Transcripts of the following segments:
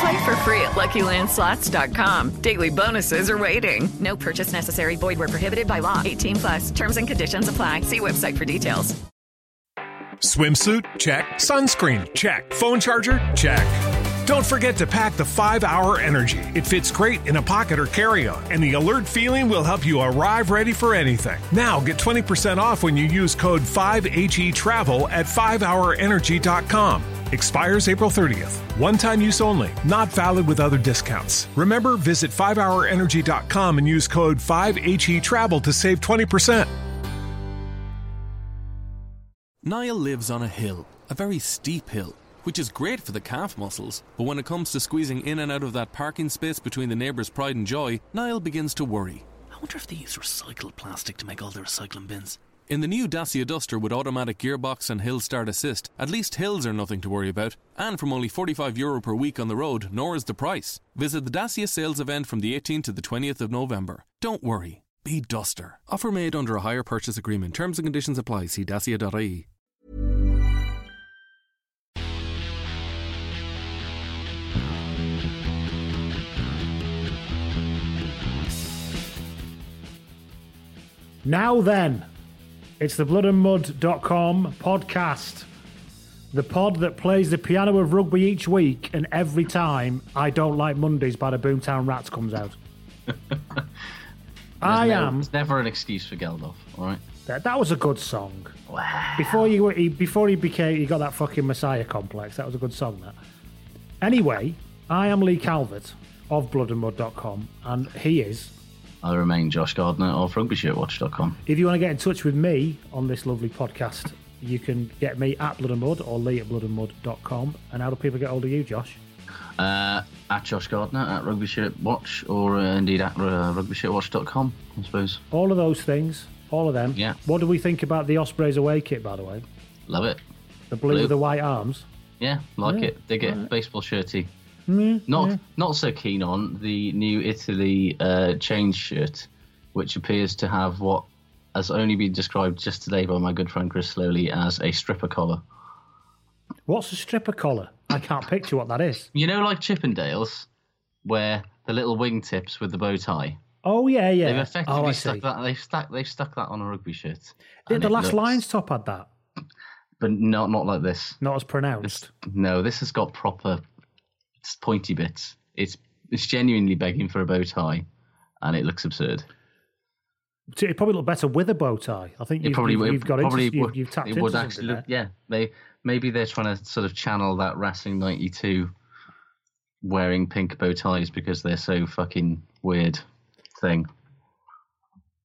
Play for free at LuckyLandSlots.com. Daily bonuses are waiting. No purchase necessary. Void where prohibited by law. 18 plus. Terms and conditions apply. See website for details. Swimsuit? Check. Sunscreen? Check. Phone charger? Check. Don't forget to pack the 5 Hour Energy. It fits great in a pocket or carry on, and the alert feeling will help you arrive ready for anything. Now get 20% off when you use code 5HE Travel at 5hourenergy.com. Expires April 30th. One time use only, not valid with other discounts. Remember, visit 5hourenergy.com and use code 5HE Travel to save 20%. Niall lives on a hill, a very steep hill, which is great for the calf muscles, but when it comes to squeezing in and out of that parking space between the neighbours' pride and joy, Niall begins to worry. I wonder if they use recycled plastic to make all their recycling bins. In the new Dacia Duster with automatic gearbox and hill start assist, at least hills are nothing to worry about, and from only 45 euro per week on the road, nor is the price. Visit the Dacia sales event from the 18th to the 20th of November. Don't worry, be Duster. Offer made under a hire purchase agreement. Terms and conditions apply. See dacia.ie. Now then, it's the bloodandmud.com podcast. The pod that plays the piano of rugby each week, and every time I Don't Like Mondays by the Boomtown Rats comes out. I no- am. It's never an excuse for Geldof, all right? That, that was a good song. Wow. Before you he, before he became he got that fucking messiah complex. That was a good song. That. Anyway, I am Lee Calvert of bloodandmud.com, and he is. I remain Josh Gardner of RugbyShirtWatch.com. If you want to get in touch with me on this lovely podcast, you can get me at Blood and Mud or Lee at bloodandmud.com. And how do people get hold of you, Josh? Uh, at Josh Gardner at Rugby Shirt Watch or uh, indeed at uh, RugbyShirtWatch.com, I suppose. All of those things, all of them. Yeah. What do we think about the Ospreys away kit, by the way? Love it. The blue, Blue. with the white arms. Yeah, like Yeah, it. Dig it. right. Baseball shirty. Mm, Not not so keen on the new Italy uh, change shirt, which appears to have what has only been described just today by my good friend Chris Slowly as a stripper collar. What's a stripper collar? I can't picture what that is. You know, like Chippendales, where the little wingtips with the bow tie. Oh yeah, yeah. They've oh, effectively I stuck see. that. They've stuck. They've stuck that on a rugby shirt. And the last looks- Lions top had that. but not not like this. Not as pronounced. No, this has got proper pointy bits. It's it's genuinely begging for a bow tie, and it looks absurd. It probably look better with a bow tie. I think you've, probably you've, you've got probably into, you've, would- you've tapped it into would actually look. Yeah, they maybe they're trying to sort of channel that Racing '92 wearing pink bow ties because they're so fucking weird thing.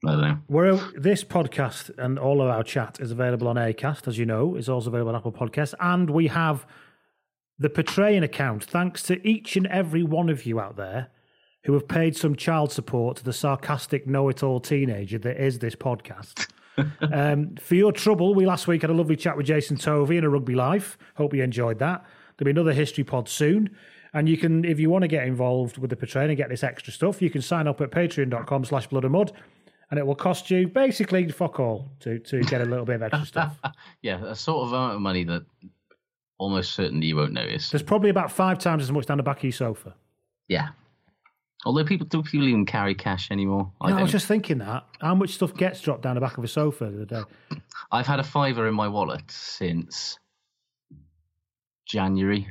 I don't know. We're, this podcast and all of our chat is available on Acast, as you know, is also available on Apple Podcasts, and we have the Patreon account. Thanks to each and every one of you out there who have paid some child support to the sarcastic know-it-all teenager that is this podcast. um, for your trouble, we last week had a lovely chat with Jason Tovey in a rugby life. Hope you enjoyed that. There'll be another history pod soon. And you can, if you want to get involved with the Patreon and get this extra stuff, you can sign up at patreon.com slash blood and mud. And it will cost you basically fuck all to, to get a little bit of extra stuff. Yeah, a sort of amount of money that almost certainly you won't notice. There's probably about five times as much down the back of your sofa. Yeah. Although people do people even carry cash anymore? I, I was just thinking that. How much stuff gets dropped down the back of a sofa the other day? I've had a fiver in my wallet since January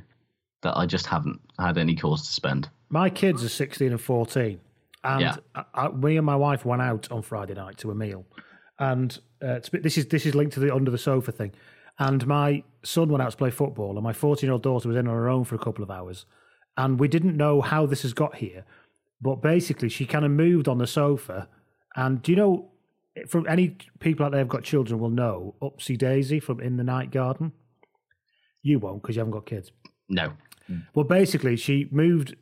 that I just haven't had any cause to spend. My kids are 16 and 14. And Yeah. I, I, me and my wife went out on Friday night to a meal. and uh, this is this is linked to the under the sofa thing. And my son went out to play football, and my fourteen year old daughter was in on her own for a couple of hours, and we didn't know how this has got here, but basically she kind of moved on the sofa, and do you know? From any people out there who've got children will know Upsy Daisy from In the Night Garden. You won't because you haven't got kids. No. Well, basically, she moved,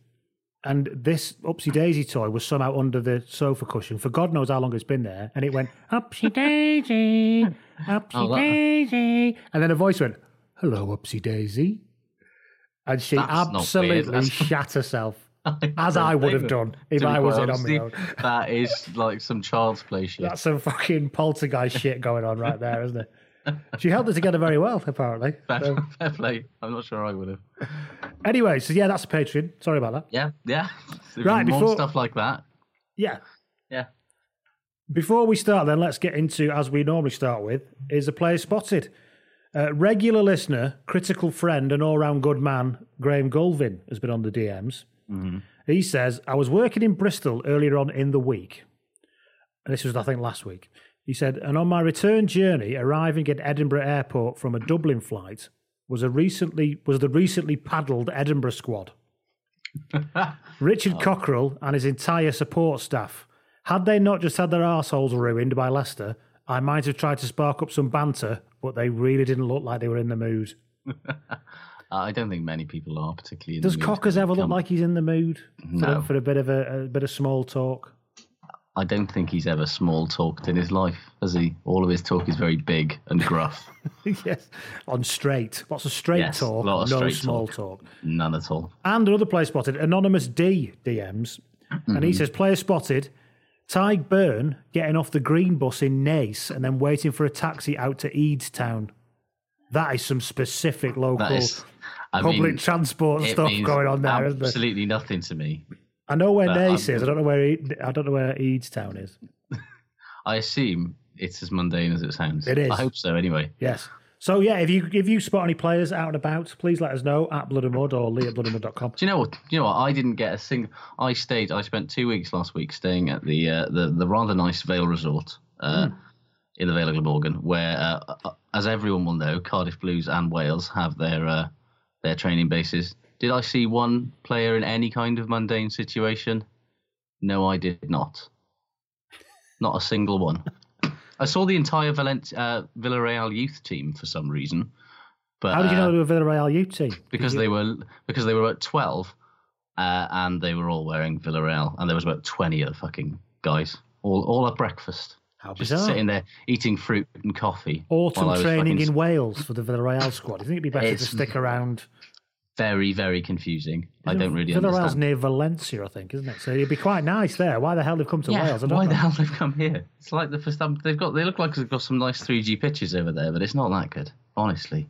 and this Upsy Daisy toy was somehow under the sofa cushion for God knows how long it's been there, and it went Upsy Daisy, Upsy Oh, Daisy, and then a voice went, "Hello, Upsy Daisy," and she That's absolutely shat herself, as I would have done if I was in on my own. That is like some child's play shit. That's some fucking poltergeist shit going on right there, isn't it? She held it together very well, apparently. Fair, So, fair play. I'm not sure I would have. anyway, so yeah, that's a Patreon. Sorry about that. Yeah, yeah. Right, more before- stuff like that. Yeah, Yeah. Before we start, then, let's get into, as we normally start with, is a player spotted. Uh, regular listener, critical friend, and all round good man, Graham Gulvin, has been on the DMs. He says, I was working in Bristol earlier on in the week. And this was, I think, last week. He said, and on my return journey, arriving at Edinburgh Airport from a Dublin flight, was a recently was the recently paddled Edinburgh squad. Richard Cockerill and his entire support staff. Had they not just had their arseholes ruined by Leicester, I might have tried to spark up some banter, but they really didn't look like they were in the mood. I don't think many people are particularly. in Does Cockers ever look like he's in the mood for, No. for a bit of a, a bit of small talk? I don't think he's ever small talked in his life, has he? All of his talk is very big and gruff. yes, on straight, lots of straight Yes, talk, of no straight small talk. talk. None at all. And another player spotted, Anonymous D DMs, and Mm-hmm. he says, player spotted, Tadhg Beirne getting off the green bus in Naas and then waiting for a taxi out to Eadestown. That is some specific local I public mean, transport stuff going on there, isn't there? Absolutely nothing to me. I know where Naas I'm- is. I don't know where E- I don't know where Eadestown is. I assume it's as mundane as it sounds. It is. I hope so. Anyway. Yes. So yeah, if you if you spot any players out and about, please let us know at Blood and Mud or Lee at bloodandmud.com. Do you know what? Do you know what? I didn't get a single. I stayed. I spent two weeks last week staying at the uh, the the rather nice Vale Resort uh, in the Vale of Glamorgan, where, uh, uh, as everyone will know, Cardiff Blues and Wales have their uh, their training bases. Did I see one player in any kind of mundane situation? No, I did not. Not a single one. I saw the entire Valent- uh, Villarreal youth team for some reason. But How did you uh, know they were Villarreal youth team? because they were because they were at twelve, uh, and they were all wearing Villarreal, and there was about twenty of the fucking guys, all all at breakfast, How just bizarre. sitting there eating fruit and coffee. Autumn while I was training fucking in Wales for the Villarreal squad. I think it'd be better to stick around. Very very confusing. I don't really Villarreal's understand. near Valencia, I think, isn't it? So it'd be quite nice there. Why the hell they've come to yeah, Wales? I don't why know. the hell they've come here? It's like the first time they've got. They look like they've got some nice 3G pitches over there, but it's not that good, honestly.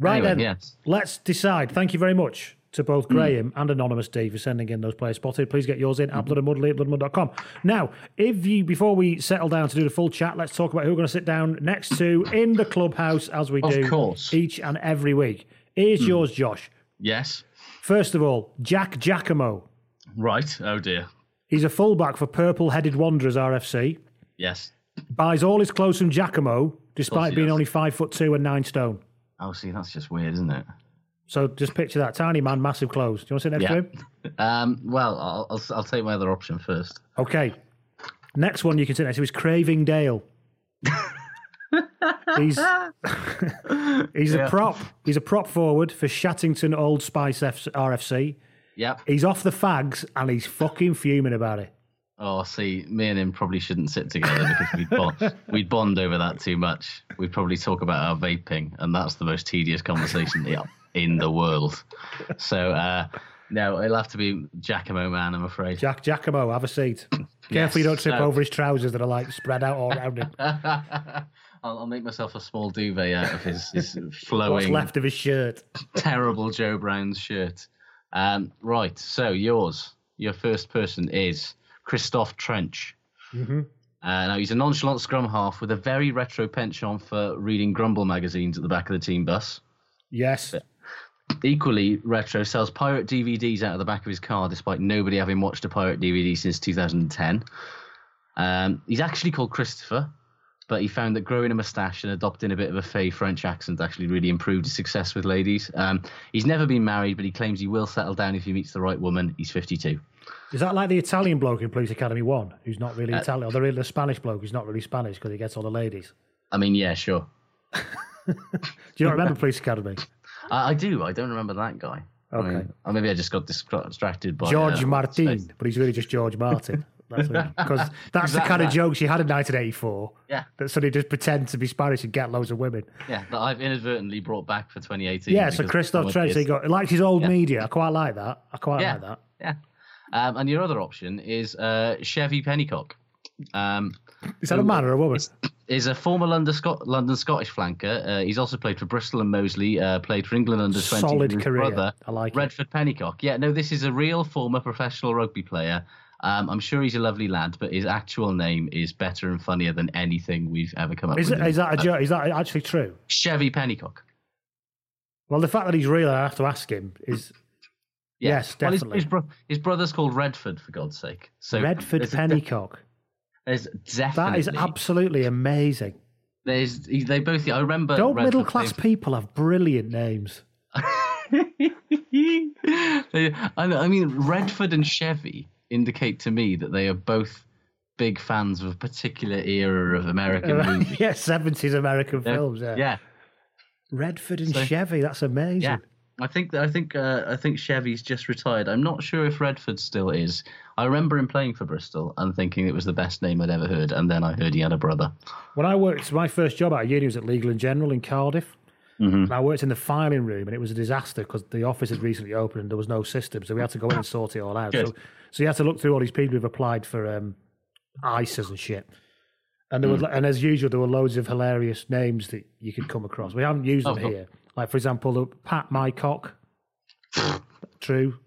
Right Anyway, then, yes. let's decide. Thank you very much to both Hmm. Graham and Anonymous D for sending in those players spotted. Please get yours in at bloodandmud, at bloodandmud.com. Now, if you before we settle down to do the full chat, let's talk about who we're going to sit down next to in the clubhouse as we Of do course. each and every week. Here's yours, Josh. Yes. First of all, Jack Giacomo. Right. Oh dear. He's a fullback for Purple Headed Wanderers RFC. Yes. Buys all his clothes from Giacomo, despite being does. only five foot two and nine stone. Oh, see, that's just weird, isn't it? So just picture that tiny man, massive clothes. Do you want to sit next to him? Um, well, I'll, I'll I'll take my other option first. Okay. Next one you can sit next to is Craving Dale. he's he's a prop. He's a prop forward for Shattington Old Spice F- RFC. Yep. He's off the fags and he's fucking fuming about it. Oh, see, me and him probably shouldn't sit together because we'd bond, we'd bond over that too much. We'd probably talk about our vaping, and that's the most tedious conversation in the world. So, uh, no, it'll have to be Giacomo Man, I'm afraid. Jack Giacomo, have a seat. Careful you don't trip so- over his trousers that are like spread out all around him. I'll, I'll make myself a small duvet out of his, his What's flowing, left of his shirt? terrible Joe Brown's shirt. Um, right, so yours, your first person is Christoph Trench. Mm-hmm. Uh, now, he's a nonchalant scrum half with a very retro penchant for reading Grumble magazines at the back of the team bus. Yes. Equally retro, sells pirate DVDs out of the back of his car despite nobody having watched a pirate DVD since 2010. Um, he's actually called Christopher, but he found that growing a moustache and adopting a bit of a fey French accent actually really improved his success with ladies. Um, he's never been married, but he claims he will settle down if he meets the right woman. He's 52. Is that like the Italian bloke in Police Academy 1 who's not really Uh, Italian, or the, real- the Spanish bloke who's not really Spanish because he gets all the ladies? I mean, yeah, sure. Do you not remember Police Academy? I, I do. I don't remember that guy. I Okay. mean, or maybe I just got distracted by George uh, Martin, but he's really just George Martin. That's because that's the kind of that. jokes he had in 1984. Yeah. That suddenly just pretend to be Spanish and get loads of women. Yeah, that I've inadvertently brought back for 2018. Yeah, so Christoph Trench, he got like his old Yeah. media. I quite like that. I quite Yeah. like that. Yeah. Um, and your other option is uh, Chevy Pennycook. Um, Is that a man or a woman? is a former London, Scot- London Scottish flanker. Uh, he's also played for Bristol and Moseley. Uh, played for England under twenty. Solid career. Brother, I like it. Redford Pennycook. Yeah, no, this is a real former professional rugby player. Um, I'm sure he's a lovely lad, but his actual name is better and funnier than anything we've ever come up Is, with. it, is that a joke? Is that actually true? Chevy Pennycook. Well, the fact that he's real, I have to ask him. Is Yeah. yes, Well, his- definitely. his, bro- his brother's called Redford, for God's sake. So Redford there's Pennycook. There's definitely is absolutely amazing. There's they both. I remember. Don't middle class people have brilliant names? They- I, know- I mean, Redford and Chevy indicate to me that they are both big fans of a particular era of American movies. yeah, seventies American Yeah, films. Yeah. yeah, Redford and So- Chevy. That's amazing. yeah. I think I think uh, I think Chevy's just retired. I'm not sure if Redford still is. I remember him playing for Bristol and thinking it was the best name I'd ever heard, and then I heard he had a brother. When I worked, my first job out of uni was at Legal and General in Cardiff. Mm-hmm. And I worked in the filing room, and it was a disaster because the office had recently opened and there was no system, so we had to go in and sort it all out. Good. So, so you had to look through all these people who've applied for um, ISAs and shit. And there Mm. was, and as usual, there were loads of hilarious names that you could come across. We haven't used them Oh, here. Like for example, the Pat Mycock. True.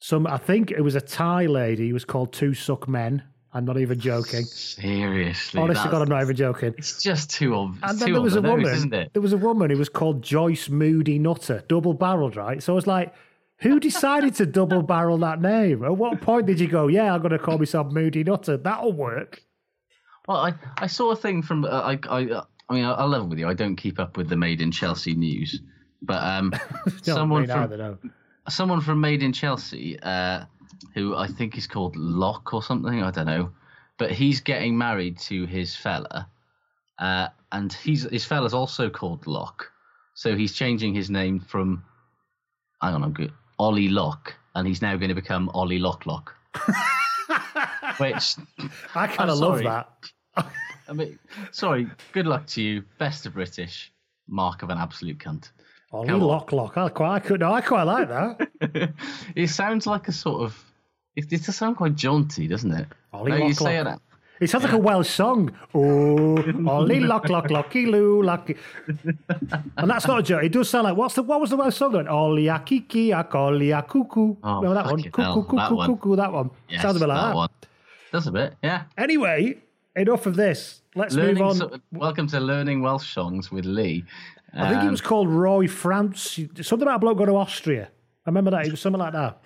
Some, I think it was a Thai lady who was called Two Suck Men. I'm not even joking. Seriously, Honestly, that's- God, I'm not even joking. it's just too obvious. And then there was a on the woman. isn't it? There was a woman who was called Joyce Moody Nutter, double barreled, right? So I was like, who decided to double barrel that name? At what point did you go, yeah, I'm going to call myself Moody Nutter? That'll work. Well, I, I saw a thing from uh, I I uh, I mean I'll level with you. I don't keep up with the Made in Chelsea news, but um, someone from neither, no. someone from Made in Chelsea, uh, who I think is called Locke or something. I don't know, but he's getting married to his fella, uh, and he's his fella's also called Locke, so he's changing his name from hang on, I'm good Ollie Locke, and he's now going to become Ollie Lock Lock. Which I kind of love that. I mean, sorry. Good luck to you. Best of British. Mark of an absolute cunt. Ollie. Lock Lock. I quite, I could, no, I quite like that. It sounds like a sort of. It, it does sound quite jaunty, doesn't it? Ollie No, you Lock say Lock. it. It sounds like a Welsh song. Oh, Ollie Lock Lock Locky Loo Lucky. And that's not a joke. It does sound like what's the what was the Welsh song? Ollie a kiki a collie a cuckoo. Oh, Remember that one? Cuckoo cuckoo that one. cuckoo. That one. Yes, Sounds a bit like that. one. Does a bit, yeah. Anyway, enough of this. Let's Learning move on. so- welcome to learning Welsh songs with Lee. I think it Um, was called Roy France. Something about a bloke going to Austria. I remember that. It was something like that.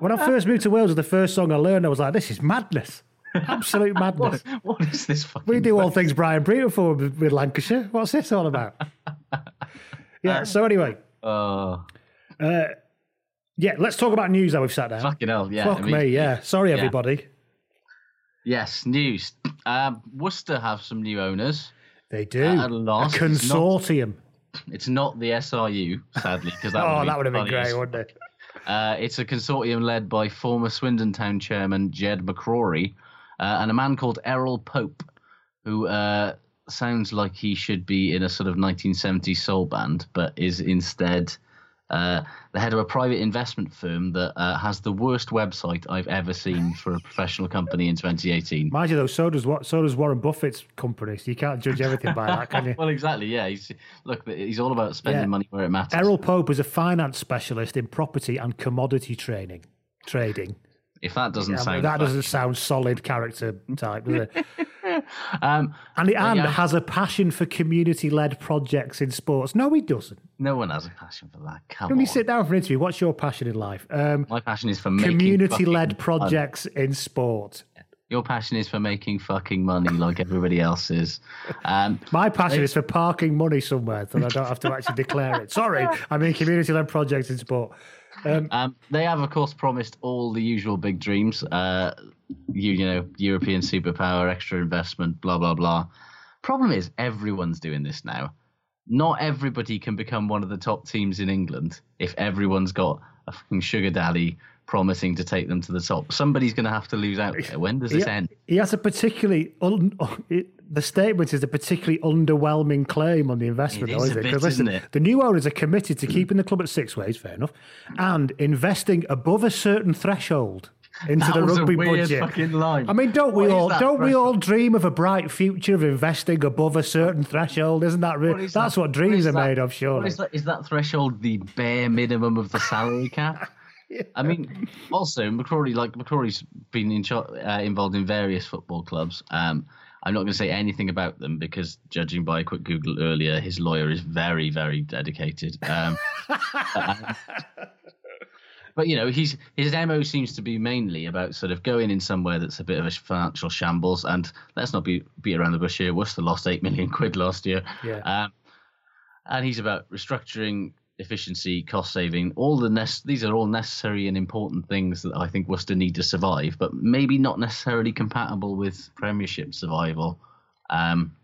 When I first moved to Wales, the first song I learned, I was like, this is madness. Absolute madness. What, what is this fucking? We do all things Brian Brewer for with Lancashire. What's this all about? Yeah, so anyway, Oh, yeah, let's talk about news that we've sat down. fucking hell! Yeah. Fuck I mean, me, yeah. Sorry, yeah. everybody. Yes, news. Um, Worcester have some new owners. They do. At last, a it's not- consortium. It's not the SRU, sadly, because that oh, would that would have been great, wouldn't it? Uh, it's a consortium led by former Swindon Town chairman Jed McCrory uh, and a man called Errol Pope, who uh, sounds like he should be in a sort of 1970s soul band, but is instead uh, the head of a private investment firm that uh, has the worst website I've ever seen for a professional company in 2018. Mind you, though, so does what? So does Warren Buffett's company. So you can't judge everything by that, can you? Well, exactly. Yeah, he's look. He's all about spending Yeah. money where it matters. Errol Pope is a finance specialist in property and commodity training, trading. if that doesn't mean, sound that doesn't sound solid character type, does it? um, And he and yeah. has a passion for community-led projects in sports. No, he doesn't. no one has a passion for that. Come When on. you sit down for an interview, what's your passion in life? Um, My passion is for community-led fucking fun. projects in sport. Your passion is for making fucking money like everybody else is. Um, My passion is for parking money somewhere so I don't have to actually declare it. Sorry, I mean community led projects in sport. Um, um, they have, of course, promised all the usual big dreams. Uh, you, you know, European superpower, extra investment, blah blah blah. Problem is, everyone's doing this now. Not everybody can become one of the top teams in England if everyone's got a fucking sugar daddy promising to take them to the top. Somebody's going to have to lose out there. When does this he, end? he has a particularly un, it, the statement is a particularly underwhelming claim on the investment, It though, is it? Because listen, isn't it? the new owners are committed to keeping the club at Sixways, fair enough, and investing above a certain threshold into That the rugby budget. I mean, don't What we all don't we all dream of a bright future of investing above a certain threshold? Isn't that What is That's that? what dreams is are that? made of, What surely. is that? Is that threshold the bare minimum of the salary cap? I mean, also McCrory, like McCrory's been in uh, involved in various football clubs. Um, I'm not going to say anything about them because, judging by a quick Google earlier, his lawyer is very, very dedicated. Um, uh, but you know, he's his mo seems to be mainly about sort of going in somewhere that's a bit of a financial shambles. And let's not be beat around the bush here. Worcester lost eight million quid last year. Yeah. Um, and he's about restructuring, efficiency, cost saving. All the nec- these are all necessary and important things that I think Worcester need to survive, but maybe not necessarily compatible with Premiership survival, um,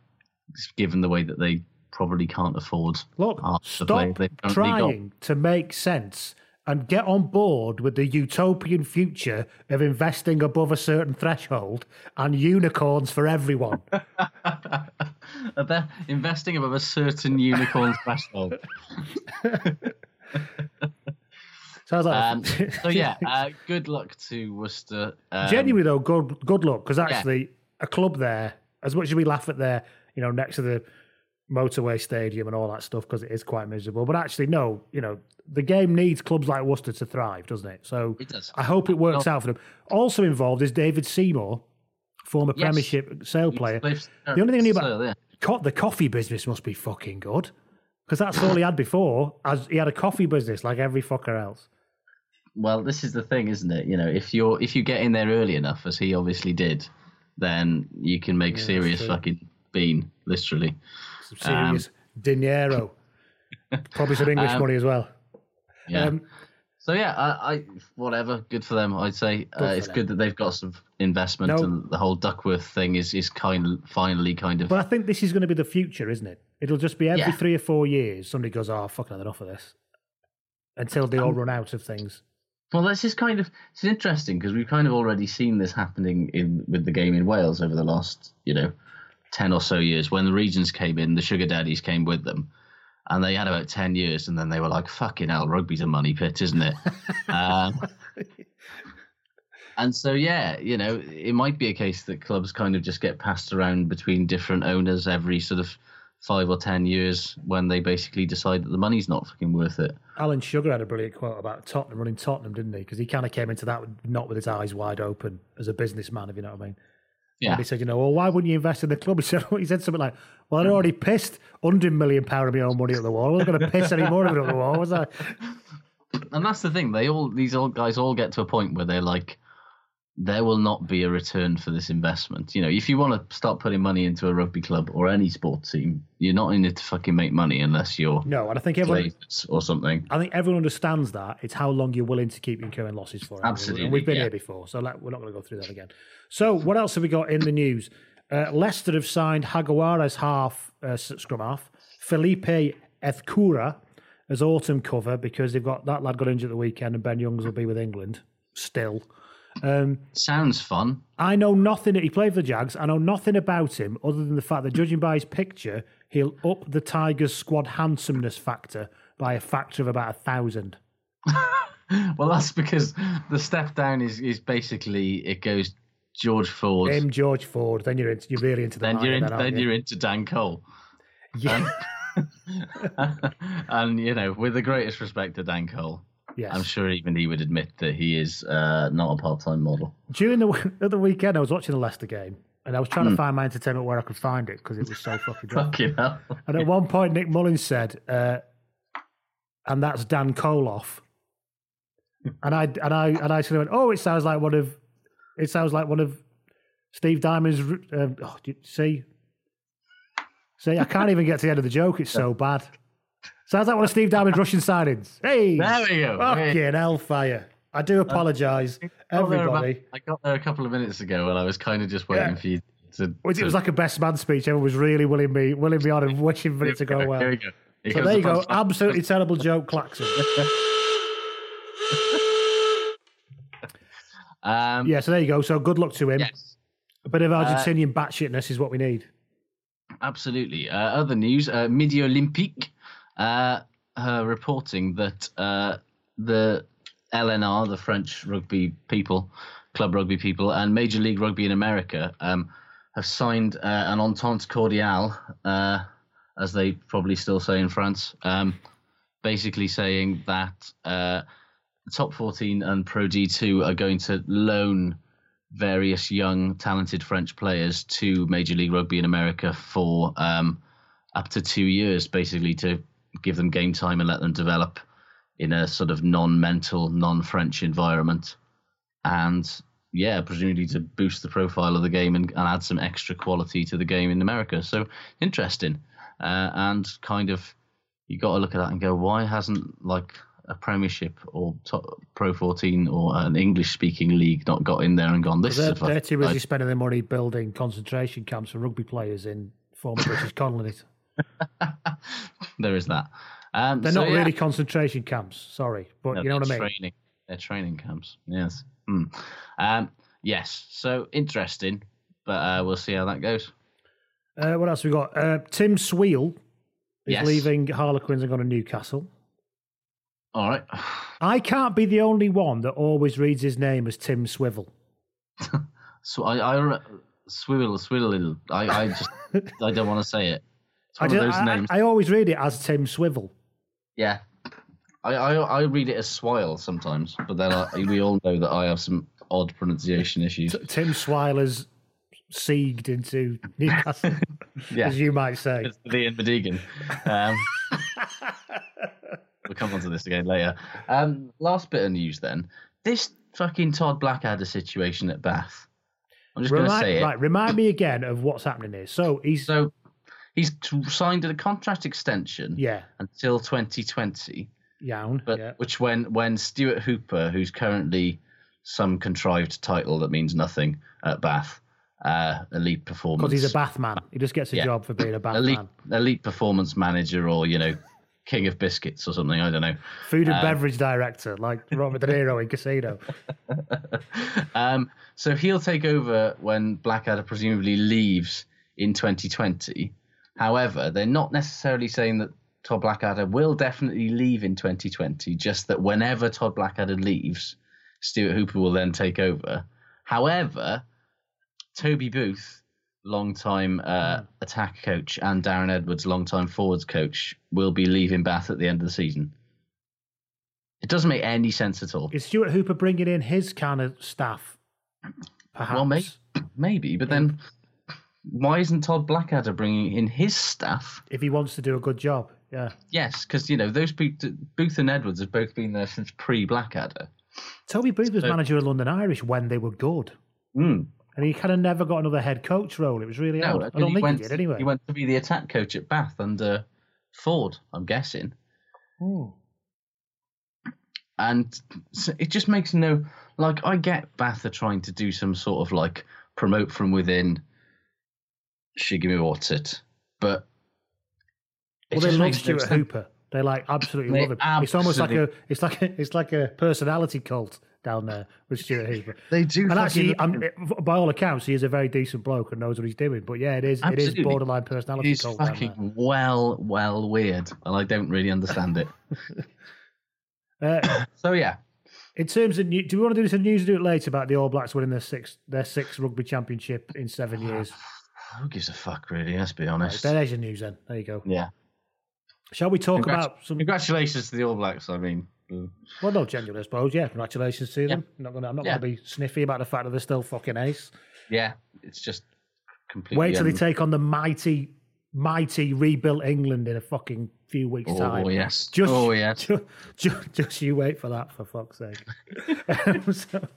given the way that they probably can't afford Look, stop they've got. trying to make sense and get on board with the utopian future of investing above a certain threshold and unicorns for everyone. Investing above a certain unicorn threshold. Sounds like Um, so yeah, uh, good luck to Worcester. Um, genuinely though, good good luck because yeah. actually a club there, as much as we laugh at their, you know, next to the motorway stadium and all that stuff because it is quite miserable. But actually, no, you know, the game needs clubs like Worcester to thrive, doesn't it? So It does. I hope it works Well- out for them. Also involved is David Seymour, former Yes. Premiership sale player. Uh, the only thing I knew so, about yeah. co- the coffee business must be fucking good because that's all he had before. As he had a coffee business like every fucker else. Well, this is the thing, isn't it? You know, if you're if you get in there early enough, as he obviously did, then you can make Yeah, serious fucking bean, literally. Some Um, serious dinero. Probably some English Um, money as well. Yeah. Um, so yeah, I, I whatever, good for them. I'd say uh, it's them. good that they've got some investment, No. and the whole Duckworth thing is is kind of finally kind of But I think this is going to be the future, isn't it? It'll just be every Yeah. three or four years somebody goes, "Oh, fucking enough of this," until they all Um, run out of things. Well, this is kind of it's interesting because we've kind of already seen this happening in with the game in Wales over the last you know ten or so years. When the regions came in, the sugar daddies came with them, and they had about ten years, and then they were like, "Fucking hell, rugby's a money pit, isn't it?" um, and so yeah, you know, it might be a case that clubs kind of just get passed around between different owners every sort of five or ten years when they basically decide that the money's not fucking worth it. Alan Sugar had a brilliant quote about Tottenham running Tottenham, didn't he? Because he kind of came into that not with his eyes wide open as a businessman, if you know what I mean. Yeah. And he said, you know, well, why wouldn't you invest in the club? He said, he said something like, well, I'd already pissed hundred million pound of my own money at the wall. I wasn't going to piss any more of it at the wall, was I? and that's the thing. They all these old guys all get to a point where they're like, there will not be a return for this investment. You know, if you want to start putting money into a rugby club or any sports team, you're not in it to fucking make money unless you're No, and I think everyone, or something. I think everyone understands that. It's how long you're willing to keep incurring losses for. Absolutely, And we've been yeah. here before, so like, we're not going to go through that again. So, what else have we got in the news? Uh, Leicester have signed Hagawara as half, uh, scrum half, Felipe Ezcurra as autumn cover because they've got that lad got injured at the weekend and Ben Youngs will be with England still. Um, Sounds fun. I know nothing. He played for the Jags. I know nothing about him other than the fact that, judging by his picture, he'll up the Tigers' squad handsomeness factor by a factor of about a thousand. Well, that's because the step down is is basically it goes George Ford, Him, George Ford. Then you're into, you're really into the then you're in, then, then you? you're into Dan Cole. Yeah. and you know, with the greatest respect to Dan Cole, Yes. I'm sure even he would admit that he is uh, not a part-time model. During the at the weekend, I was watching the Leicester game, and I was trying to Hmm. find my entertainment where I could find it because it was so fucking. Fucking hell. And at one point, Nick Mullins said, uh, "And that's Dan Koloff." And I and I and I sort of went, "Oh, it sounds like one of, it sounds like one of Steve Diamond's. Um, oh, do you see, see, I can't even get to the end of the joke. It's so bad. Sounds like one of Steve Diamond's Russian signings. Hey, There we go. Fucking hellfire! I do apologise, about- everybody. I got there a couple of minutes ago, and I was kind of just waiting Yeah. for you to. It was- it was like a best man speech. Everyone was really willing me, willing me on, and wishing for it to go well. Here we go. Here So there the you go. Absolutely terrible joke, Claxon. Um, yeah, so there you go. So good luck to him. Yes. A bit of Uh, Argentinian batshitness is what we need. Absolutely. Uh, other news: uh, Midi Olympique uh, uh, reporting that uh, the LNR, the French rugby people, club rugby people, and Major League Rugby in America um, have signed uh, an entente cordiale, uh, as they probably still say in France, um, basically saying that uh, top 14 and Pro D2 are going to loan various young, talented French players to Major League Rugby in America for um, up to two years, basically to give them game time and let them develop in a sort of non-mental, non-French environment, and yeah, presumably to boost the profile of the game and, and add some extra quality to the game in America. So interesting, uh, and kind of you got to look at that and go, why hasn't like a Premiership or top, Pro 14 or an English-speaking league not got in there and gone? This They're, is they're too busy idea." spending their money building concentration camps for rugby players in former British colonies. there is that. Um, They're so, not yeah. really concentration camps, sorry, but No, you know what I mean. Training, they're training camps. Yes. Hmm. Um, yes. So interesting, but uh, we'll see how that goes. Uh, what else we got? Uh, Tim Swiel is Yes. leaving Harlequins and going to Newcastle. All right. I can't be the only one that always reads his name as Tim Swivel. So I, I swivel, swivel. I, I just, I don't want to say it. It's I, do- of those I- names. I always read it as Tim Swivel. yeah. I, I, I read it as swile sometimes, but then I, we all know that I have some odd pronunciation issues. Tim Swile Swiler's sieged into Newcastle, Yeah. as you might say. It's the Ian Madigan. Um, we'll come on to this again later. Um, last bit of news then. This fucking Todd Blackadder situation at Bath. I'm just going to say it. right, remind me again of what's happening here. So he's So he's signed a contract extension yeah, until 2020, Yown, but yeah. which when when Stuart Hooper, who's currently some contrived title that means nothing at Bath, uh, elite performance, because he's a bath man. He just gets a Yeah. job for being a bath elite man. elite performance manager or you know king of biscuits or something. I don't know. Food and Um, beverage director, like Robert De Niro in Casino. Um, so he'll take over when Blackadder presumably leaves in 2020. However, they're not necessarily saying that Todd Blackadder will definitely leave in 2020, just that whenever Todd Blackadder leaves, Stuart Hooper will then take over. However, Toby Booth, long-time uh, attack coach, and Darren Edwards, long-time forwards coach, will be leaving Bath at the end of the season. It doesn't make any sense at all. Is Stuart Hooper bringing in his kind of staff? Perhaps. Well, maybe, maybe, but then why isn't Todd Blackadder bringing in his staff? If he wants to do a good job, yeah. Yes, because you know those Booth, Booth and Edwards have both been there since pre-Blackadder. Toby Booth was So- manager of London Irish when they were good. Mm. And he kind of never got another head coach role. It was really No, odd. I don't he think went, he did anyway. He went to be the attack coach at Bath under Ford, I'm guessing, Hmm. and so it just makes no like. I get Bath are trying to do some sort of like promote from within. Shigemi what's it, but it Well, they just love makes no Stuart sense. Hooper. They like absolutely They love him. It's almost like a it's like a, it's like a personality cult down there with Stuart Hooper. They do, And actually, I'm, by all accounts, he is a very decent bloke and knows what he's doing. But yeah, it is it is borderline personality It's cult down there. fucking well, well weird, and I don't really understand it. Uh, so yeah, in terms of new, do we want to do some news? Or do it later about the All Blacks winning their sixth their sixth rugby championship in seven years. Who gives a fuck, really? Let's be honest. There's your news then. There you go. Yeah. Shall we talk Congrat- about some? Congratulations to the All Blacks. I mean, mm. Well, no, genuinely, I suppose. Yeah, congratulations to them. I'm not gonna, I'm not Yeah. going to be sniffy about the fact that they're still fucking ace. yeah, it's just completely. Wait till they un- take on the mighty, mighty rebuilt England in a fucking few weeks' Oh, time. yes. Just, Oh, yes. Just, just, just you wait for that, for fuck's sake. Um, so-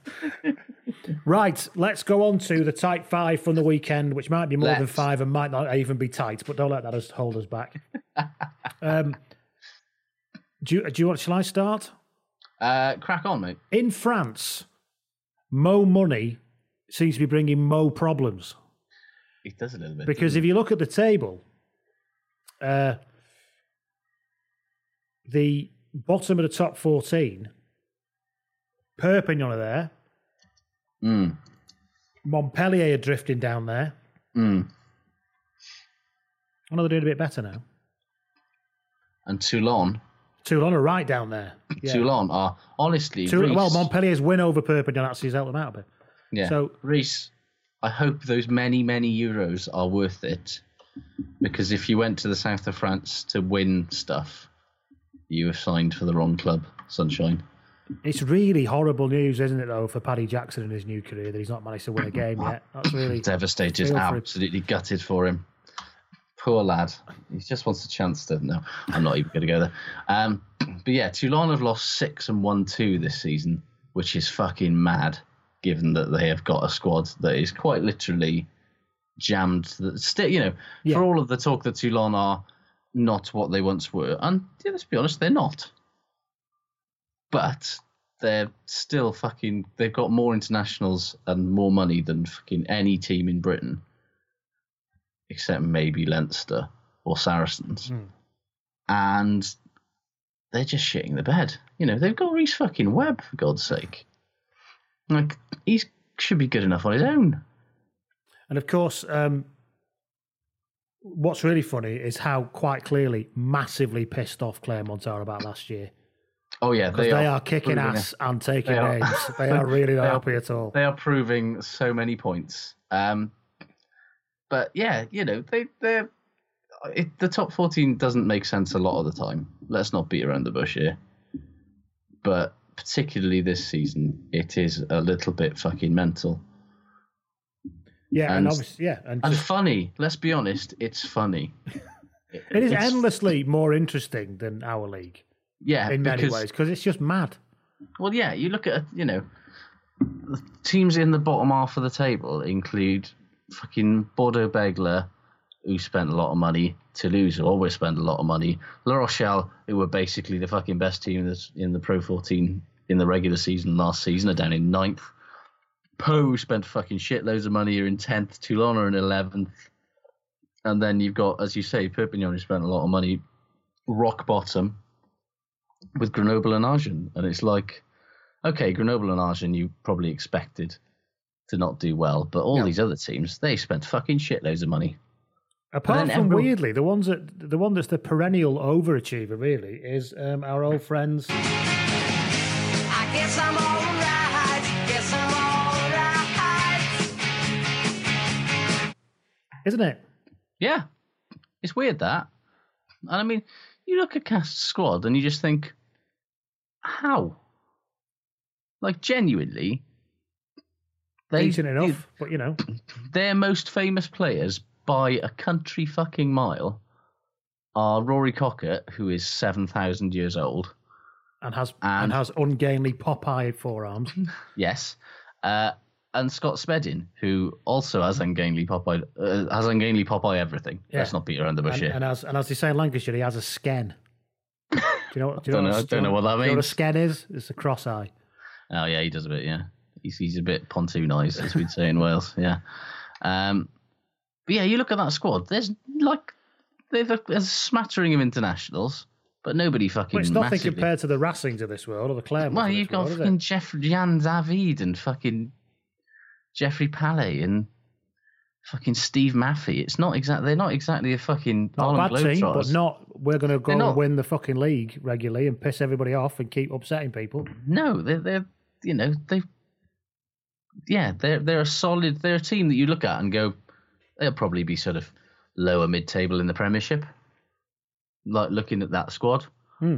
Right, let's go on to the tight five from the weekend, which might be more than Let's. five and might not even be tight, but don't let that us hold us back. um, do you, do you want? Shall I start? Uh, crack on, mate. In France, Mo Money seems to be bringing Mo problems It does a little bit. because if you look at the table, uh, the bottom of the top fourteen, Perpignan are there. Mm. Montpellier are drifting down there. Mm. I know they're doing a bit better now. And Toulon, Toulon are right down there. Yeah. Toulon are honestly. Toul- Rhys- well, Montpellier's win over Perpignan actually has helped them out a bit. Yeah. So- Rhys, I hope those many, many euros are worth it. Because if you went to the south of France to win stuff, you have signed for the wrong club, Sunshine. It's really horrible news, isn't it, though, for Paddy Jackson in his new career that he's not managed to win a game yet. That's really Devastated, absolutely gutted for him. Poor lad. He just wants a chance to. No, I'm not even going to go there. Um, but yeah, Toulon have lost six and one two this season, which is fucking mad, given that they have got a squad that is quite literally jammed. That still, you know, Yeah. for all of the talk that Toulon are not what they once were, and yeah, let's be honest, they're not. But they're still fucking. They've got more internationals and more money than fucking any team in Britain, except maybe Leinster or Saracens. Hmm. And they're just shitting the bed. You know, they've got Rhys fucking Webb for God's sake. Like he should be good enough on his own. And of course, um, what's really funny is how quite clearly massively pissed off Clermont are about last year. Oh yeah, Because they, are, kicking ass it. and taking They names. They are really not are- happy at all. They are proving so many points. Um, but yeah, you know, they they're the top fourteen doesn't make sense a lot of the time. Let's not beat around the bush here. But particularly this season, it is a little bit fucking mental Yeah, and, and- obviously, yeah, and and just- funny. Let's be honest, it's funny. it is endlessly more interesting than our league Yeah, in many because- ways because it's just mad. Well, yeah, you look at you know, the teams in the bottom half of the table include fucking Bordeaux Bègles, who spent a lot of money. Toulouse, who always spend a lot of money. La Rochelle, who were basically the fucking best team that's in the Pro 14 in the regular season last season, are down in ninth. Pau who spent fucking shitloads of money, are in tenth. Toulon are in eleventh. And then you've got, as you say, Perpignan who spent a lot of money, rock bottom with Grenoble and Agen. And it's like, okay, Grenoble and Agen you probably expected to not do well, but all these other teams, they spent fucking shitloads of money. Apart from everyone- weirdly, the ones that the one that's the perennial overachiever really is um, our old friends. I guess I'm alright. Guess I'm alright. Isn't it? Yeah, it's weird that. And I mean, you look at cast squad and you just think, how? Like genuinely, they Decent enough, but you know, their most famous players by a country fucking mile are Rory Kockott, who is seven thousand years old. and has and, has ungainly Popeye forearms. Yes. Uh, and Scott Spedding, who also has ungainly Popeye, uh, has ungainly Popeye everything. Let's not beat around the bush and, here. and as and as they say in Lancashire, he has a sken. Do you know? what- Do you Don't know? what- don't know what that do you know means. a sken is? It's a cross eye. Oh yeah, he does a bit. Yeah, he's he's a bit pontoonized, as we'd say in Wales. Yeah. Um, but yeah, you look at that squad. There's like there's a, there's a smattering of internationals, but nobody fucking. Well, it's nothing massively. compared to the Racings of this world or the Clermont. Well, you've got world, fucking? Jeff Jan David and fucking Geoffrey Palis and fucking Steve Mafi. It's not exactly. They're not exactly a fucking not a bad team, but not. We're going to go and win the fucking league regularly and piss everybody off and keep upsetting people. No, they're they're you know they. Yeah, they're they're a solid. They're a team that you look at and go, they'll probably be sort of lower mid table in the Premiership. Like looking at that squad. Hmm.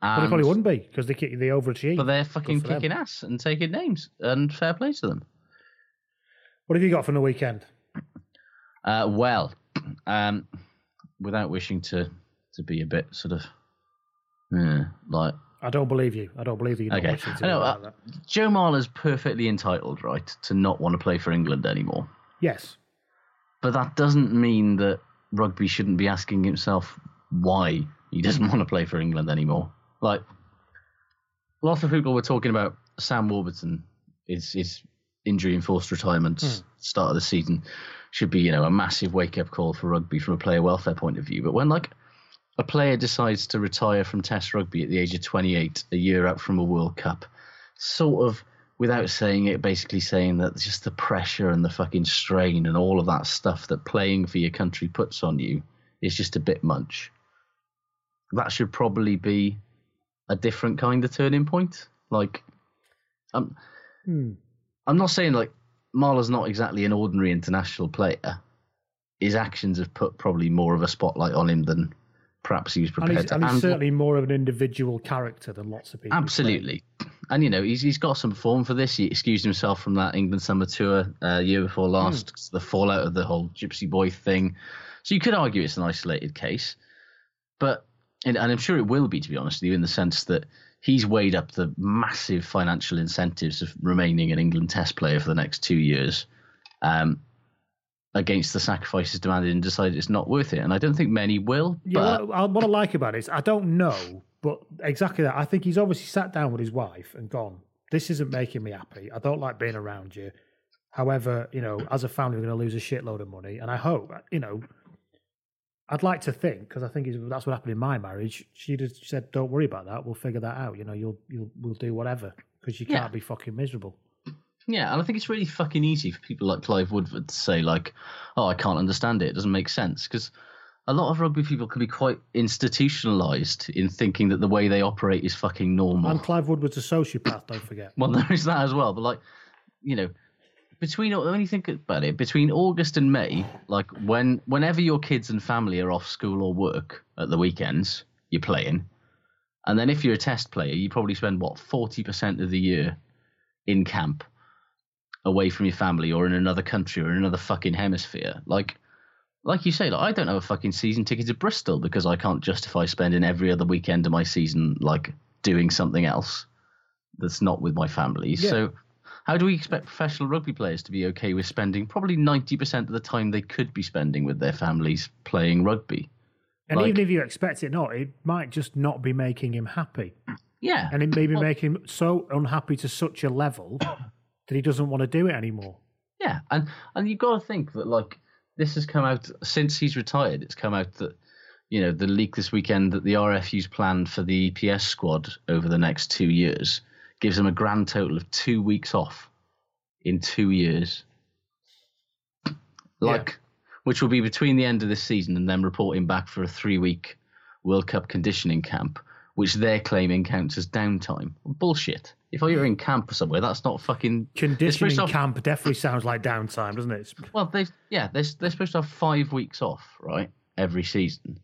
But they probably wouldn't be because they kick- they overachieve. But they're fucking for them. kicking ass and taking names, and fair play to them. What have you got from the weekend? Uh, well, um, without wishing to to be a bit sort of, eh, like I don't believe you. I don't believe you. Okay, I know. Uh, like that. Joe Marler's perfectly entitled, right, to not want to play for England anymore. Yes. But that doesn't mean that rugby shouldn't be asking himself why he doesn't want to play for England anymore. Like, lots of people were talking about Sam Warburton, his, his injury enforced retirement, Hmm. start of the season, should be, you know, a massive wake up call for rugby from a player welfare point of view. But when, like, a player decides to retire from Test rugby at the age of 28, a year out from a World Cup, sort of without saying it, basically saying that just the pressure and the fucking strain and all of that stuff that playing for your country puts on you is just a bit much. That should probably be a different kind of turning point. Like, I'm, Hmm. I'm not saying like Marler's not exactly an ordinary international player. His actions have put probably more of a spotlight on him than perhaps he was And prepared he's, to. and he's certainly more of an individual character than lots of people. Absolutely. And you know he's he's got some form for this. He excused himself from that England summer tour uh, year before last, 'cause the fallout of the whole Gypsy Boy thing. So you could argue it's an isolated case, but and, and I'm sure it will be, to be honest with you, in the sense that he's weighed up the massive financial incentives of remaining an England Test player for the next two years, um, against the sacrifices demanded, and decided it's not worth it. And I don't think many will. Yeah, but what, I, what I like about it is I don't know, but exactly that. I think he's obviously sat down with his wife and gone, "This isn't making me happy. I don't like being around you. However, you know, as a family, we're going to lose a shitload of money, and I hope, you know, I'd like to think because I think that's what happened in my marriage. She just said, "Don't worry about that. We'll figure that out. You know, you'll you'll we'll do whatever because you Yeah. can't be fucking miserable." Yeah, and I think it's really fucking easy for people like Clive Woodward to say like, "Oh, I can't understand it. It doesn't make sense." Because a lot of rugby people can be quite institutionalized in thinking that the way they operate is fucking normal. And Clive Woodward's a sociopath. Don't forget. Well, there is that as well. But like, you know, between when you think about it, between August and May, like when whenever your kids and family are off school or work at the weekends, you're playing, and then if you're a test player, you probably spend what forty percent of the year in camp, away from your family or in another country or in another fucking hemisphere. Like, like you say, like I don't have a fucking season ticket to Bristol because I can't justify spending every other weekend of my season like doing something else that's not with my family. Yeah. So, how do we expect professional rugby players to be okay with spending probably ninety percent of the time they could be spending with their families playing rugby? And Like- even if you expect it not, it might just not be making him happy. Yeah, And it may be making him so unhappy to such a level that he doesn't want to do it anymore. Yeah, and and you've got to think that like this has come out since he's retired. It's come out that you know the leak this weekend that the RFU's plan for the EPS squad over the next two years gives them a grand total of two weeks off in two years. Like, which will be between the end of this season and then reporting back for a three-week World Cup conditioning camp, which they're claiming counts as downtime. Bullshit. If you're in camp or somewhere, that's not fucking Conditioning have- camp definitely sounds like downtime, doesn't it? Well, they yeah, they're they're supposed to have five weeks off, right, every season,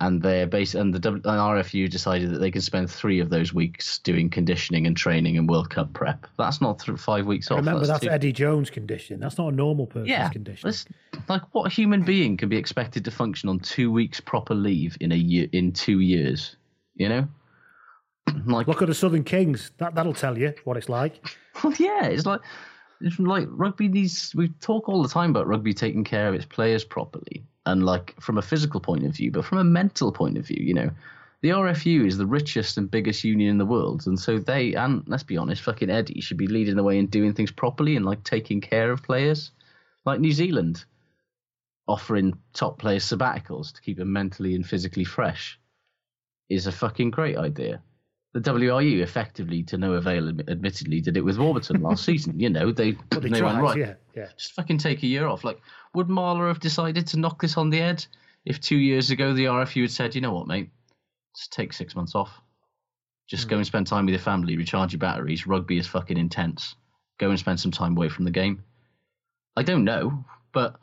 and they're based and the W- and RFU decided that they can spend three of those weeks doing conditioning and training and World Cup prep. That's not th- five weeks off. Remember, that's two- Eddie Jones' condition. That's not a normal person's yeah. condition. Like what human being can be expected to function on two weeks proper leave in a year in two years? You know, Mm-hmm. like Look at the Southern Kings. That that'll tell you what it's like. Well, yeah, it's like it's like rugby needs. We talk all the time about rugby taking care of its players properly, and like from a physical point of view, but from a mental point of view, you know, the RFU is the richest and biggest union in the world, and so they and let's be honest, fucking Eddie should be leading the way in doing things properly and like taking care of players, like New Zealand, offering top players sabbaticals to keep them mentally and physically fresh, is a fucking great idea the WRU effectively, to no avail, admittedly, did it with Warburton last season. You know, they, But they they tried, went, right, yeah, yeah. just fucking take a year off. Like, would Marler have decided to knock this on the head if two years ago the RFU had said, you know what, mate, just take six months off. Just Hmm. go and spend time with your family, recharge your batteries. Rugby is fucking intense. Go and spend some time away from the game. I don't know, but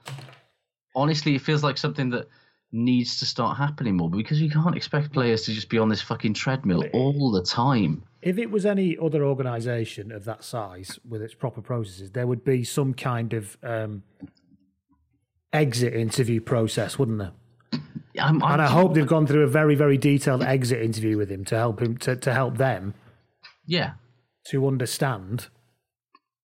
honestly, it feels like something that needs to start happening more because you can't expect players to just be on this fucking treadmill all the time. If it was any other organisation of that size with its proper processes, there would be some kind of um, exit interview process, wouldn't there? I'm, I'm, and I hope they've gone through a very, very detailed exit interview with him to help him to, to help them yeah, to understand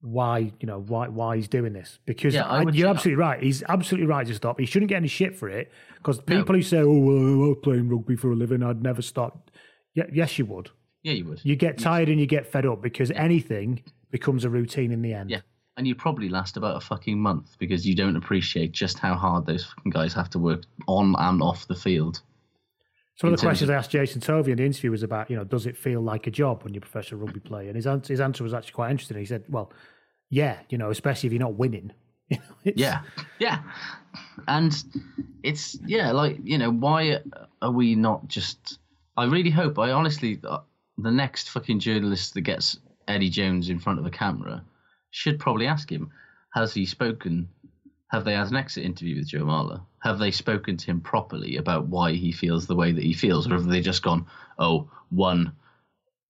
why you know why why he's doing this. Because Yeah, I I- you're absolutely right. He's absolutely right to stop. He shouldn't get any shit for it. Because people who say, "Oh, well, I was playing rugby for a living, I'd never stop." Yeah, yes, you would. yeah, you would. You get tired and you get fed up because anything becomes a routine in the end. Yeah. And you probably last about a fucking month because you don't appreciate just how hard those fucking guys have to work on and off the field. Some in of the questions of- I asked Jason Tovey in the interview was about, you know, does it feel like a job when you're a professional rugby player? And his answer, his answer was actually quite interesting. He said, well, yeah, you know, especially if you're not winning. You know, it's- Yeah, yeah, and it's yeah, like you know, why are we not just? I really hope. I honestly, uh, the next fucking journalist that gets Eddie Jones in front of a camera should probably ask him: Has he spoken? Have they had an exit interview with Joe Marler? Have they spoken to him properly about why he feels the way that he feels, or have they just gone, "Oh, one,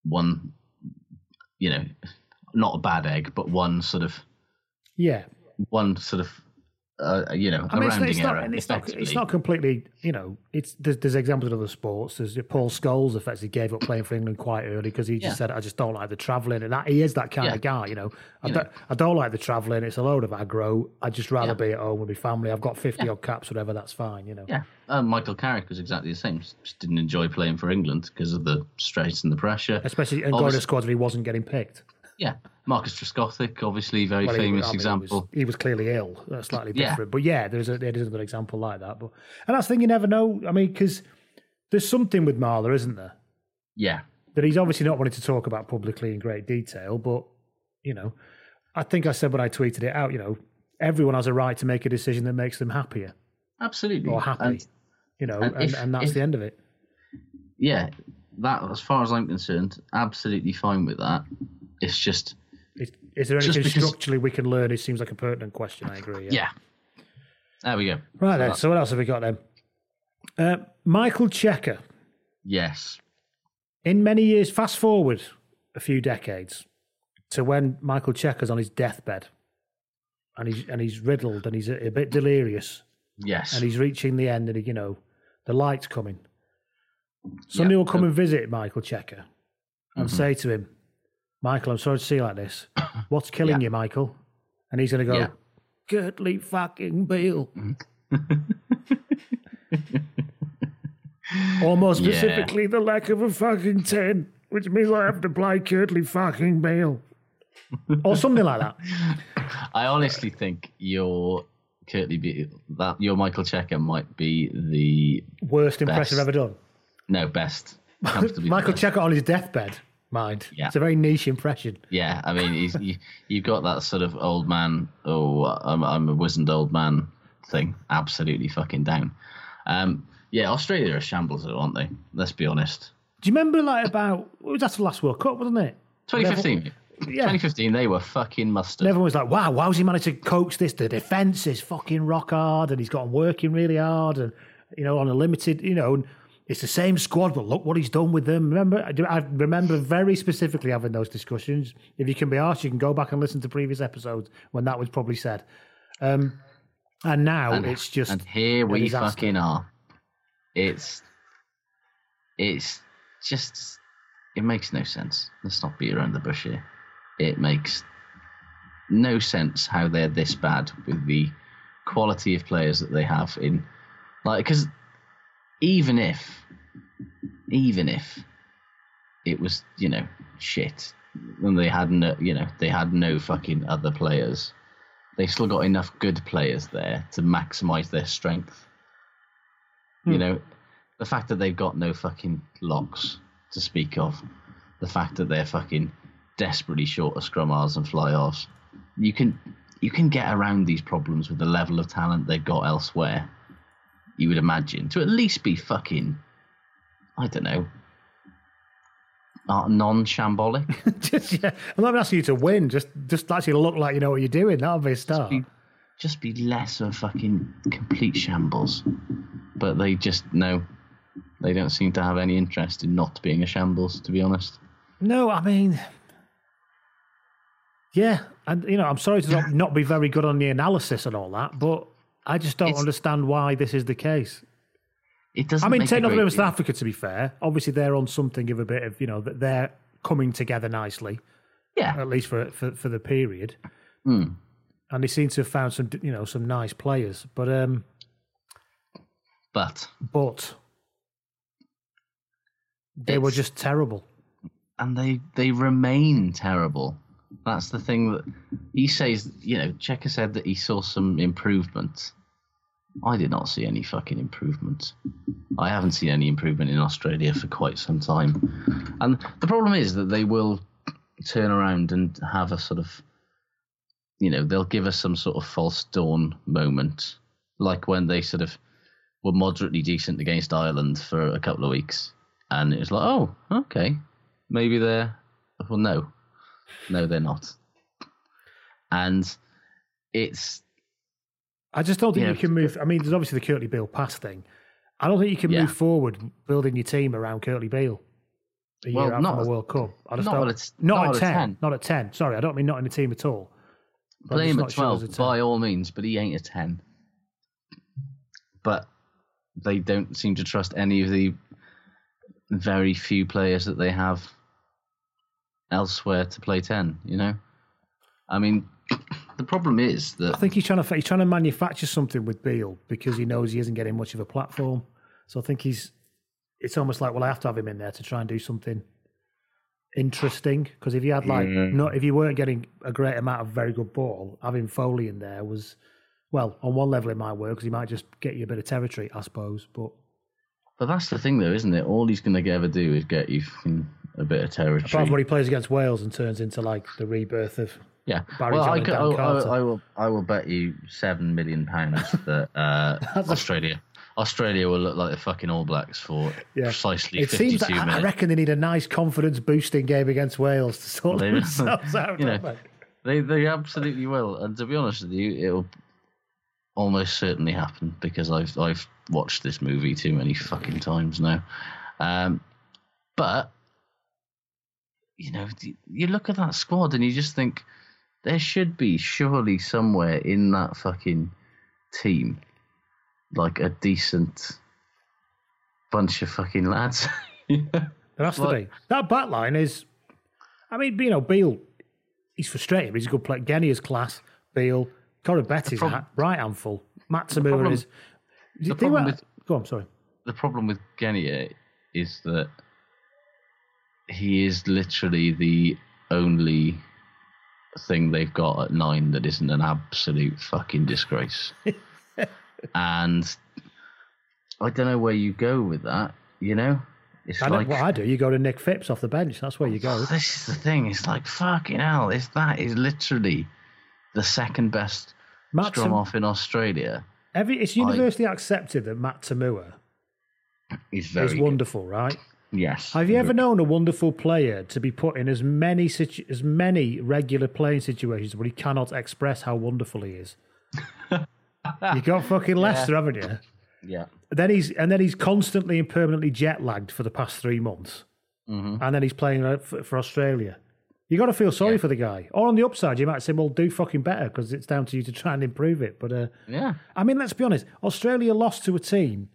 one, you know, not a bad egg, but one sort of Yeah. one sort of uh, you know I mean, it's, it's, not, it's not, it's not completely, you know, it's there's, there's examples in other sports. There's Paul Scholes effectively gave up playing for England quite early because he just Yeah. said, I just don't like the travelling. And that, he is that kind Yeah. of guy, you know. I, You don't, know. I don't like the travelling. It's a load of aggro. I'd just rather Yeah. be at home with my family. I've got 50 odd caps, whatever, that's fine, you know. Yeah, uh, Michael Carrick was exactly the same. Just didn't enjoy playing for England because of the stress and the pressure. Especially and going to squad when he wasn't getting picked. Yeah, Marcus Trescothick, obviously very Well, he- famous I mean, he example. was- He was, clearly ill, uh, slightly Yeah. different. But yeah, there's a, there is a good example like that. But And that's the thing, you never know. I mean, because there's something with Marler, isn't there? Yeah, that he's obviously not wanting to talk about publicly in great detail, but you know, I think I said when I tweeted it out, you know, everyone has a right to make a decision that makes them happier absolutely. or happy, And, you know, and and, if- and that's if- the end of it. yeah, that as far as I'm concerned, absolutely fine with that. It's just Is, is there anything because- structurally we can learn? It seems like a pertinent question. I agree. yeah. There we go. Right So then. that- So what else have we got then? Uh, Michael Cheika. yes, In many years, fast forward a few decades to when Michael Cheika's on his deathbed, and he's and he's riddled and he's a, a bit delirious. yes, and he's reaching the end, and you know, the light's coming. Somebody Yeah. will come and visit Michael Cheika and Mhm. say to him, "Michael, I'm sorry to see you like this. What's killing Yeah. you, Michael?" And he's going to go, Yeah. "Kurtley fucking Bill." or more Yeah. specifically, the lack of a fucking ten, which means I have to play Kurtley fucking Bill, or something like that. I honestly think your Kurtley be that your Michael Cheika might be the Worst impression I've ever done. no best. Michael. Cheika on his deathbed, mind. Yeah. It's a very niche impression. Yeah, I mean, he's, you, you've got that sort of old man, oh, I'm, I'm a wizened old man thing. Absolutely fucking down. Um, yeah, Australia are shambles, though, aren't they? Let's be honest. Do you remember like about what was that the last World Cup, wasn't it? 2015. Yeah. 2015, they were fucking mustard. And everyone was like, "Wow, how's he managed to coach this? The defense is fucking rock hard, and he's got 'em working really hard, and you know, on a limited, you know, and it's the same squad, but look what he's done with them." Remember, I remember very specifically having those discussions. If you can be asked, you can go back and listen to previous episodes when that was probably said. Um, and now and, it's just and here we disaster. fucking are. It's it's just it makes no sense. Let's not beat around the bush here. It makes no sense how they're this bad with the quality of players that they have in like because even if even if it was you know shit and they had no you know they had no fucking other players they still got enough good players there to maximize their strength you Hmm. know the fact that they've got no fucking locks to speak of the fact that they're fucking desperately short of scrum halves and fly offs you can you can get around these problems with the level of talent they've got elsewhere you would imagine to at least be fucking i don't know uh, non-shambolic just, yeah, I'm not asking you to win. Just, just actually look like you know what you're doing. That'll be a start. be, just be less of a fucking complete shambles. But they just no, they don't seem to have any interest in not being a shambles. To be honest, No, I mean, yeah, and you know, I'm sorry to not, not be very good on the analysis and all that, but I just don't It's- understand why this is the case. It doesn't. I mean, take nothing South. Africa to be fair. Obviously, they're on something of a bit of you know that they're coming together nicely. Yeah. At least for for, for the period, Hmm. and they seem to have found some you know some nice players. But um, But but they were just terrible. and they they remain terrible. That's the thing that he says. You know, Cheika said that he saw some improvement. I did not see any fucking improvement. I haven't seen any improvement in Australia for quite some time. And the problem is that they will turn around and have a sort of, you know, they'll give us some sort of false dawn moment, like when they sort of were moderately decent against Ireland for a couple of weeks, and it was like, oh, okay, maybe they're, well, no, no, they're not, and it's I just don't think Yeah. you can move. I mean, there's obviously the Kurtley Beale pass thing. I don't think you can Yeah. move forward building your team around Kurtley Beale. A Well, year out not from at- a World Cup. I just not don't, at not, not at at a 10, 10. Not at 10. Sorry, I don't mean not in the team at all. Play him at twelve there's a by all means, but he ain't a ten. But they don't seem to trust any of the very few players that they have elsewhere to play ten. You know, I mean, the problem is that I think he's trying to he's trying to manufacture something with Beale because he knows he isn't getting much of a platform. So I think he's it's almost like well I have to have him in there to try and do something interesting because if you had like Yeah. not if you weren't getting a great amount of very good ball, having Foley in there was well on one level it might work because he might just get you a bit of territory, I suppose. But But that's the thing, though, isn't it? All he's going to ever do is get you a bit of territory. apart from when he plays against Wales and turns into like the rebirth of Yeah. Barry well, I, could, I, I, I will. I will bet you seven million pounds that uh, Australia, Australia will look like the fucking All Blacks for Yeah. precisely It fifty-two seems that I- I reckon they need a nice confidence boosting game against Wales to sort They- themselves out. you know, they they? they absolutely will. And to be honest with you, it'll almost certainly happen because I've I've watched this movie too many fucking times now. Um, but you know, you look at that squad and you just think there should be surely somewhere in that fucking team like a decent bunch of fucking lads. There has to be. That back line is, I mean, you know, Beale, he's frustrating, but he's a good player. Genia is class. Betty's problem- a right handful. Matt The Toomua problem- is. the problem about- with- Go on, sorry. the problem with Genia eh, is that he is literally the only thing they've got at nine that isn't an absolute fucking disgrace. and I don't know where you go with that, you know? It's I know like what I do. You go to Nick Phipps off the bench. That's where you go. Oh, this is the thing, it's like fucking hell, is that is literally the second best Matt scrum Tam- off in Australia. Every, it's universally accepted that Matt Toomua He's very is good. wonderful, right? Yes. Have you ever known a wonderful player to be put in as many situ- as many regular playing situations where he cannot express how wonderful he is? you got fucking Leicester, haven't you? Yeah. Then he's and then he's constantly and permanently jet lagged for the past three months, Mhm. and then he's playing uh, for, for Australia. You got to feel sorry for the guy. Or on the upside, you might say, "Well, do fucking better," because it's down to you to try and improve it. But uh, Yeah. I mean, let's be honest. Australia lost to a team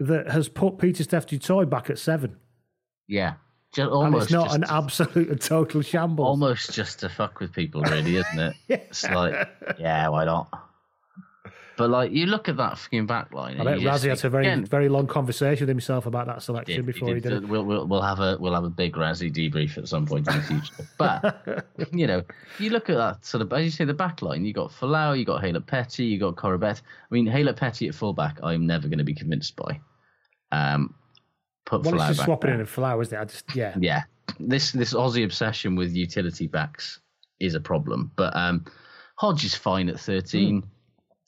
that has put Pieter-Steph du Toit back at seven, Yeah. Just and almost it's not an absolute and total shambles. almost just to fuck with people, really, isn't it? yeah. It's like, yeah, why not? But like, you look at that fucking back line. I bet Rassie had a very again, very long conversation with himself about that selection did- before he did, it. We'll, we'll we'll have a we'll have a big Rassie debrief at some point in the future. But you know, you look at that sort of as you say the back line. You got Folau, you got Haylett-Petty, you got Koroibete. I mean, Haylett-Petty at fullback, I'm never going to be convinced by. Um, put Well, it's Folau just back swapping in a flower, isn't it? I just yeah. yeah. This this aussie obsession with utility backs is a problem but um hodge is fine at 13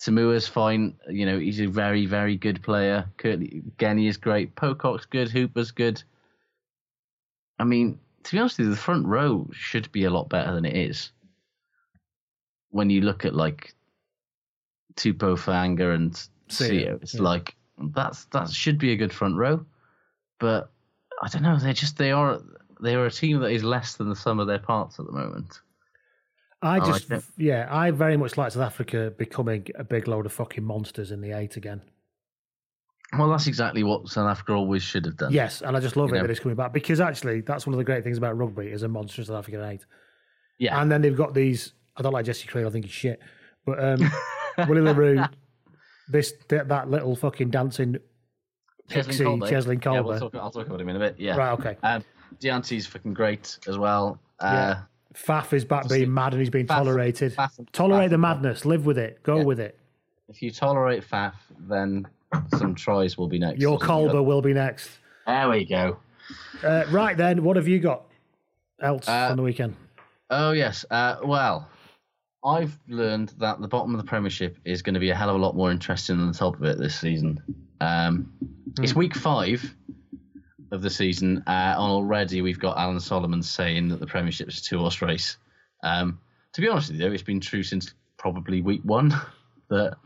Samua's fine. You know he's a very very good player. Kurtley Genia is great. Pocock's good. Hooper's good. I mean to be honest with you the front row should be a lot better than it is. When you look at like Tupo Fanga and Sio it's yeah. like that's that should be a good front row but I don't know. They're just they are they are a team that is less than the sum of their parts at the moment. I I just, like yeah, I very much like South Africa becoming a big load of fucking monsters in the eight again. Well, that's exactly what South Africa always should have done. Yes, and I just love You it know? that it's coming back because actually that's one of the great things about rugby is a monster South African eight. Yeah. And then they've got these. I don't like Jesse Kriel. I think he's shit. But um, Willie le Roux, this that, that little fucking dancing pixie. Cheslin Yeah, we'll talk, I'll talk about him in a bit. Yeah. Right, okay. Um, Deontay's fucking great as well. Uh, Faf is back being mad and he's being Faf- tolerated. Faf- Tolerate the madness. Live with it. Go with it. If you tolerate Faf, then some tries will be next. Your something will be next. There we go. Uh, right then, what have you got else Uh, on the weekend? Oh yes. Uh, well, I've learned that the bottom of the Premiership is going to be a hell of a lot more interesting than the top of it this season. Um, It's week five of the season, uh, and already we've got Alan Solomon saying that the Premiership is a two-horse race. Um, to be honest with you, it's been true since probably week one that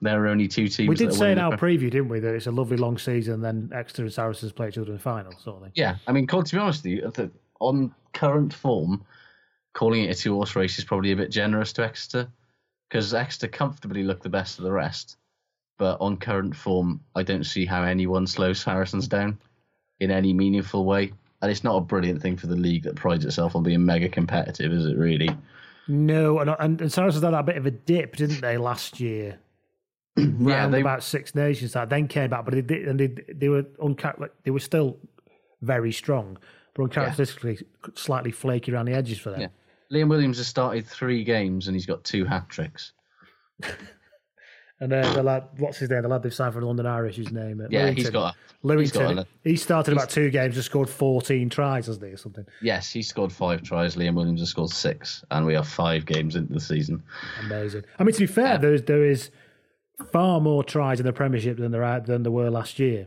there are only two teams. We did say in our Pre- preview, didn't we, that it's a lovely long season, then Exeter and Saracens play each other in the final, sort of thing. Yeah, I mean, to be honest with you, on current form, calling it a two horse race is probably a bit generous to Exeter because Exeter comfortably looked the best of the rest. But on current form, I don't see how anyone slows Saracens down in any meaningful way. And it's not a brilliant thing for the league that prides itself on being mega competitive, is it really? No, and, and, and Saracens had that bit of a dip, didn't they, last year? Round they- about Six Nations that then came back, but they did, and they they were unca- like, they were still very strong, but uncharacteristically slightly flaky around the edges for them. Yeah. Liam Williams has started three games and he's got two hat tricks. And uh, the lad, what's his name? The lad they've signed for London Irish, his name? Uh, Yeah, he's Lewington. got a- he's Lewington. got a- he started about two games and scored 14 tries, hasn't he, or something? Yes, he scored five tries. Liam Williams has scored six, and we are five games into the season. Amazing. I mean, to be fair, there is there is far more tries in the Premiership than there are, than there were last year.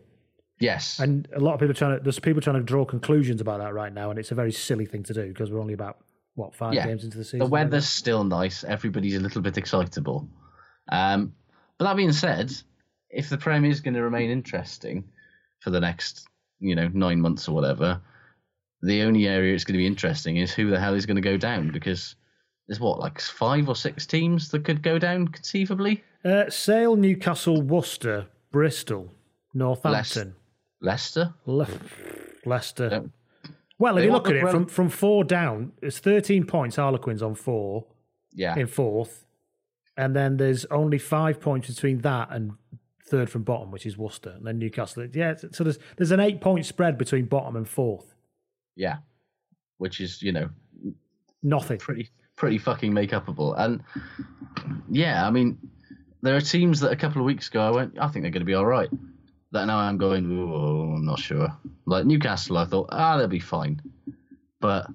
Yes, And a lot of people trying to there's people trying to draw conclusions about that right now, and it's a very silly thing to do because we're only about what five yeah. games into the season. The weather's still nice. Everybody's a little bit excitable. Um, but that being said, if the Premier is going to remain interesting for the next, you know, nine months or whatever, the only area it's going to be interesting is who the hell is going to go down because there's what like five or six teams that could go down conceivably. Uh, Sale, Newcastle, Worcester, Bristol, Northampton, Leicester. Le- Leicester. Don't- Well, if you look at it from, from four down, it's 13 points. Harlequins on four Yeah, in fourth, and then there's only five points between that and third from bottom, which is Worcester, and then Newcastle. Yeah, so there's there's an eight point spread between bottom and fourth. yeah, which is you know Nothing. pretty pretty fucking make upable. And yeah, I mean, there are teams that a couple of weeks ago I went, I think they're going to be all right. That now I'm going, oh, I'm not sure. Like Newcastle, I thought, ah, they'll be fine, but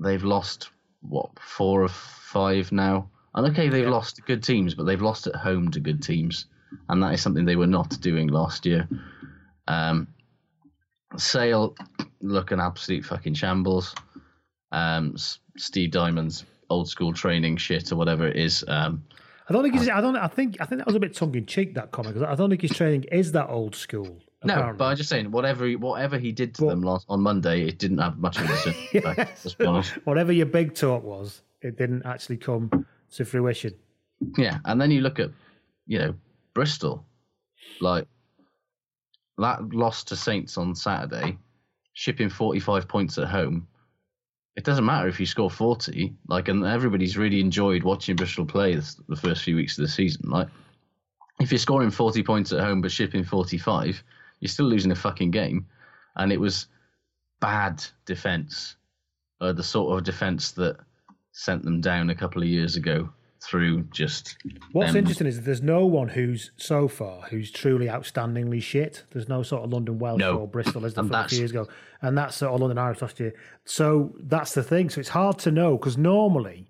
they've lost what four or five now. And okay, they've lost to good teams, but they've lost at home to good teams, and that is something they were not doing last year. Um, Sale look an absolute fucking shambles. Um, Steve Diamond's old school training shit or whatever it is. Um, I don't think he's, I don't. I think I think that was a bit tongue in cheek that comment because I don't think his training is that old school. no, apparently. but I'm just saying, whatever he, whatever he did to them last on Monday, it didn't have much of a effect. Let's be honest. whatever your big talk was, it didn't actually come to fruition. Yeah, and then you look at, you know, Bristol, like that loss to Saints on Saturday, shipping 45 points at home. It doesn't matter if you score 40, like, and everybody's really enjoyed watching Bristol play this, the first few weeks of the season. Like, if you're scoring 40 points at home but shipping 45, you're still losing a fucking game. And it was bad defense, uh, the sort of defense that sent them down a couple of years ago through just. What's them. interesting is that there's no one who's so far who's truly outstandingly shit. There's no sort of London Welsh No. or Bristol as there And a few years ago, and that's sort of London Irish last year. So that's the thing. So it's hard to know because normally,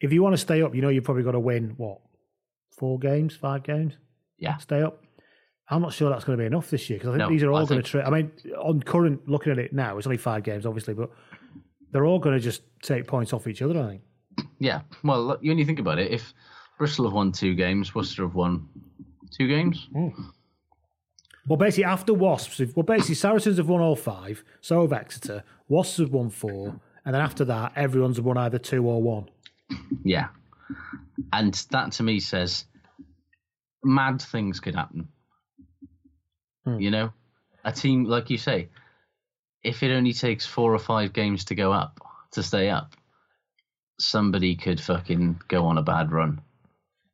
if you want to stay up, you know you've probably got to win what four games, five games, Yeah. stay up. I'm not sure that's going to be enough this year because I think No, these are all I going think- to. Tra- I mean, on current looking at it now, it's only five games, obviously, but they're all going to just take points off each other. I think. Yeah. Well, look, you only think about it. If Bristol have won two games, Worcester have won two games. Well, basically, after Wasps, well, basically, Saracens have won all five, so have Exeter. Wasps have won four, and then after that, everyone's won either two or one. Yeah. And that to me says mad things could happen. Hmm. You know, a team like you say, if it only takes four or five games to go up to stay up, somebody could fucking go on a bad run.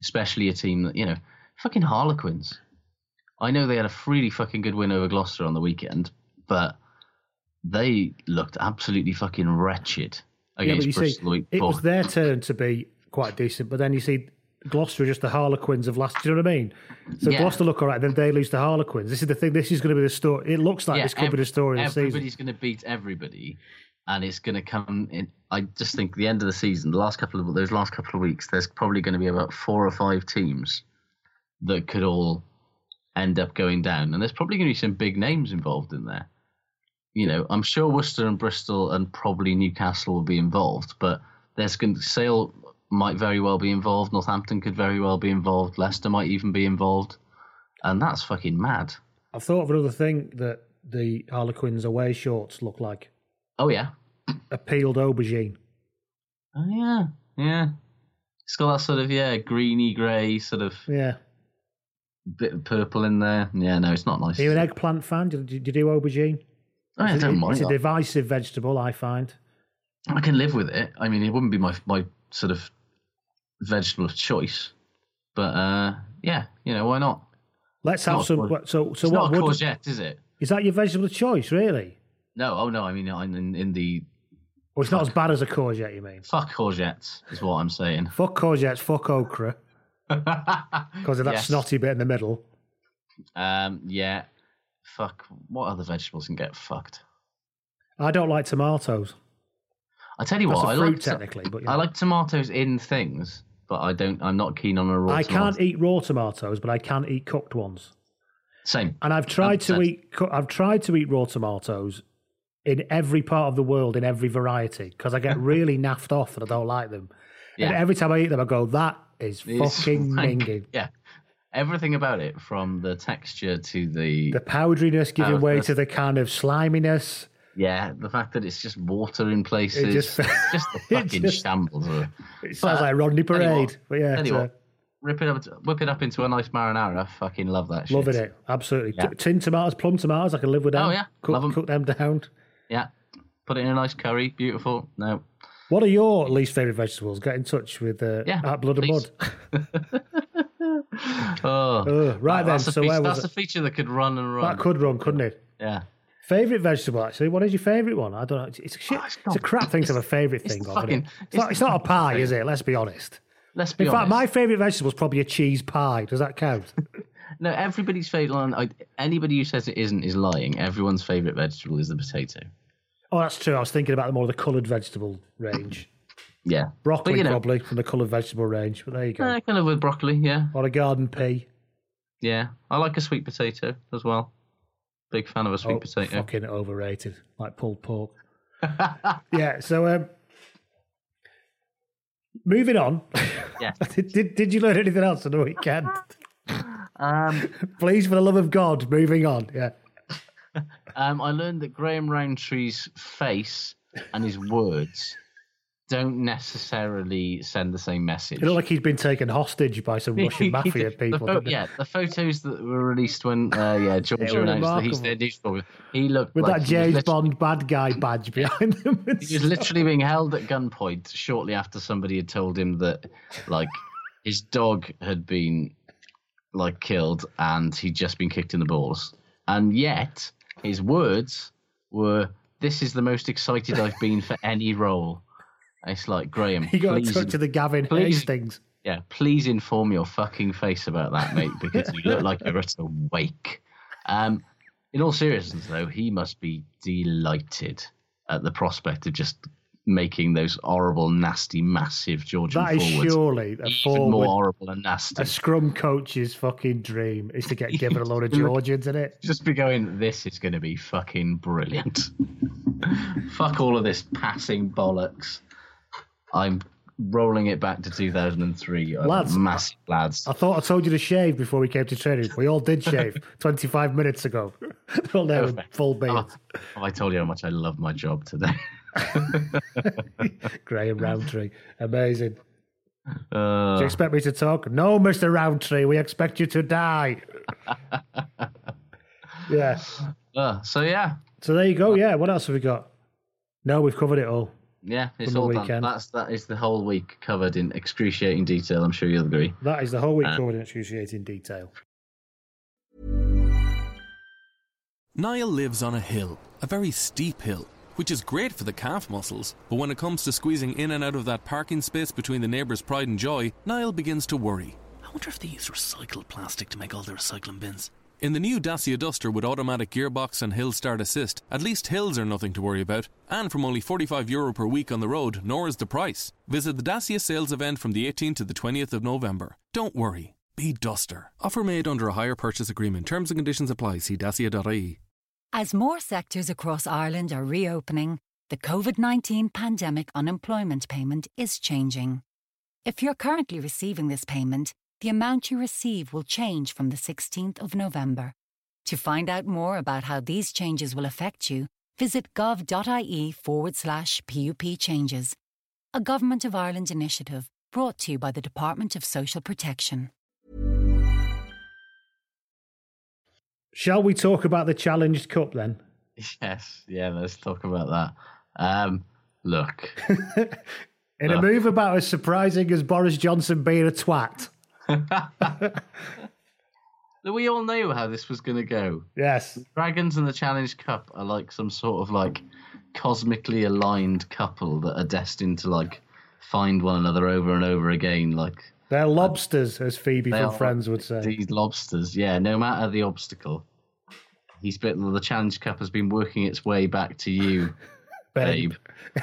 Especially a team that you know, fucking Harlequins. I know they had a really fucking good win over Gloucester on the weekend, but they looked absolutely fucking wretched against but you see, Bristol it was their turn to be quite decent, but then you see Gloucester are just the Harlequins of last. Do you know what I mean? So Yeah. Gloucester look all right, then they lose to Harlequins. This is the thing. This is going to be the story. It looks like Yeah, this could be the story of the season. Everybody's going to beat everybody, and it's going to come in. I just think the end of the season, the last couple of those last couple of weeks, there's probably going to be about four or five teams that could all end up going down, and there's probably going to be some big names involved in there. You know, I'm sure Worcester and Bristol and probably Newcastle will be involved, but there's going to Sale might very well be involved. Northampton could very well be involved. Leicester might even be involved, and that's fucking mad. I've thought of another thing that the Harlequins away shorts look like Oh yeah, a peeled aubergine. Oh yeah, yeah. It's got that sort of yeah, greeny grey sort of Yeah. bit of purple in there. Yeah, no, it's not nice. Are you an eggplant fan? Do, do, do you do aubergine? Oh, I It's a- don't mind It's a divisive vegetable, I find. I can live with it. I mean, it wouldn't be my my sort of vegetable of choice, but uh, yeah, you know, why not? Let's It's have not some. So, so it's what not a would, courgette, is it? is that your vegetable of choice, really? No, oh no, I mean, in, in the Well, it's not as bad as a courgette, you mean? fuck courgettes is what I'm saying. Fuck courgettes, fuck okra, because of that Yes. snotty bit in the middle. Um, yeah, fuck. What other vegetables can get fucked? I don't like tomatoes. I tell you That's what, a fruit like to- technically, but, you I know. like tomatoes in things, but I don't. I'm not keen on a raw. Tomato. I tomato. can't eat raw tomatoes, but I can eat cooked ones. Same. And I've tried to 100%. eat. I've tried to eat raw tomatoes in every part of the world, in every variety, because I get really naffed off and I don't like them. And every time I eat them, I go, "That is It's fucking like- minging." Yeah, everything about it, from the texture to the, The powderiness giving way to the kind of sliminess. yeah, the fact that it's just water in places, just- just the it fucking just- shambles. Of it. It sounds But, like Rodney Parade, what, but yeah, you it's, uh, rip it up, whip it up into a nice marinara. Fucking love that shit. loving it absolutely. Yeah. T- tin tomatoes, plum tomatoes, I can live with them. Oh, yeah. cook, Love 'em. cook them down. Yeah, put it in a nice curry. Beautiful. No, What are your least favorite vegetables? Get in touch with uh, Yeah, at Blood and. Mud. oh, Uh, right then, That's a, so feature, where was that's it? a feature that could run and run. That could run, couldn't it? Yeah. Favorite vegetable, actually. What is your favorite one? I don't know. It's, it's, a shit, it's, a crap thing to have a favorite thing of, fucking- it? It's, it's not, it's not a pie, thing. is it? Let's be honest. Let's be In honest. fact, my favorite vegetable is probably a cheese pie. Does that count? No, everybody's favorite one. I, anybody who says it isn't is lying. Everyone's favorite vegetable is the potato. Oh, that's true. I was thinking about the more the coloured vegetable range. Yeah, Broccoli, you know, probably, from the coloured vegetable range. But there you go. Uh, kind of with broccoli. Yeah, or a garden pea. yeah. I like a sweet potato as well. Big fan of a sweet Oh, potato. Fucking overrated, like pulled pork. yeah. So, um, moving on. Yeah. did, did did you learn anything else on the weekend? Um, Please, for the love of God, moving on. Yeah. Um, I learned that Graham Rowntree's face and his words don't necessarily send the same message. It looked like he's been taken hostage by some Russian mafia people. pho- didn't yeah, the photos that were released when uh, yeah Georgia announced that he's remarkable. their news he looked With like that James Bond bad guy badge behind him. He was stuff. literally being held at gunpoint shortly after somebody had told him that, like, his dog had been, like, killed and he'd just been kicked in the balls. And yet, his words were, "This is the most excited I've been for any role." It's like Graham. He got please, of the Gavin please- Hastings. yeah, please inform your fucking face about that, mate, because you look like you're at a wake. Um, in all seriousness, though, he must be delighted at the prospect of just making those horrible, nasty, massive Georgian That is forwards surely a even more horrible and nasty. A scrum coach's fucking dream is to get given a load of Georgians in it. Just be going, this is going to be fucking brilliant. Fuck all of this passing bollocks. I'm rolling it back to 2003. I'm Lads. massive lads. I thought I told you to shave before we came to training. We all did shave 25 minutes ago. All there full beard. Oh, I told you how much I love my job today? Graham Rowntree. Amazing. Do Uh, you expect me to talk? No, Mr. Rowntree, we expect you to die. Yeah. Uh, so yeah, So there you go. Yeah. What else have we got? No, we've covered it all. yeah, it's From the all done. That's that is the whole week covered in excruciating detail. I'm sure you'll agree. That is the whole week Uh, covered in excruciating detail. Niall lives on a hill, a very steep hill, which is great for the calf muscles, but when it comes to squeezing in and out of that parking space between the neighbours' pride and joy, Niall begins to worry. I wonder if they use recycled plastic to make all the recycling bins. In the new Dacia Duster with automatic gearbox and hill start assist, at least hills are nothing to worry about, and from only 45 euro per week on the road, nor is the price. Visit the Dacia sales event from the 18th to the 20th of November. Don't worry, be Duster. Offer made under a hire purchase agreement. Terms and conditions apply. See dacia.ie. As more sectors across Ireland are reopening, the COVID 19 pandemic unemployment payment is changing. If you're currently receiving this payment, the amount you receive will change from the 16th of November. To find out more about how these changes will affect you, visit gov.ie forward slash PUP changes. A Government of Ireland initiative brought to you by the Department of Social Protection. Shall we talk about the Challenge Cup then? Yes, yeah, let's talk about that. Um, look, In a Uh. move about as surprising as Boris Johnson being a twat. we all knew how this was going to go. Yes. Dragons and the Challenge Cup are like some sort of like cosmically aligned couple that are destined to like find one another over and over again. Like They're lobsters, as Phoebe from Friends would say. these lobsters, yeah. No matter the obstacle, he's been the Challenge Cup has been working its way back to you, babe.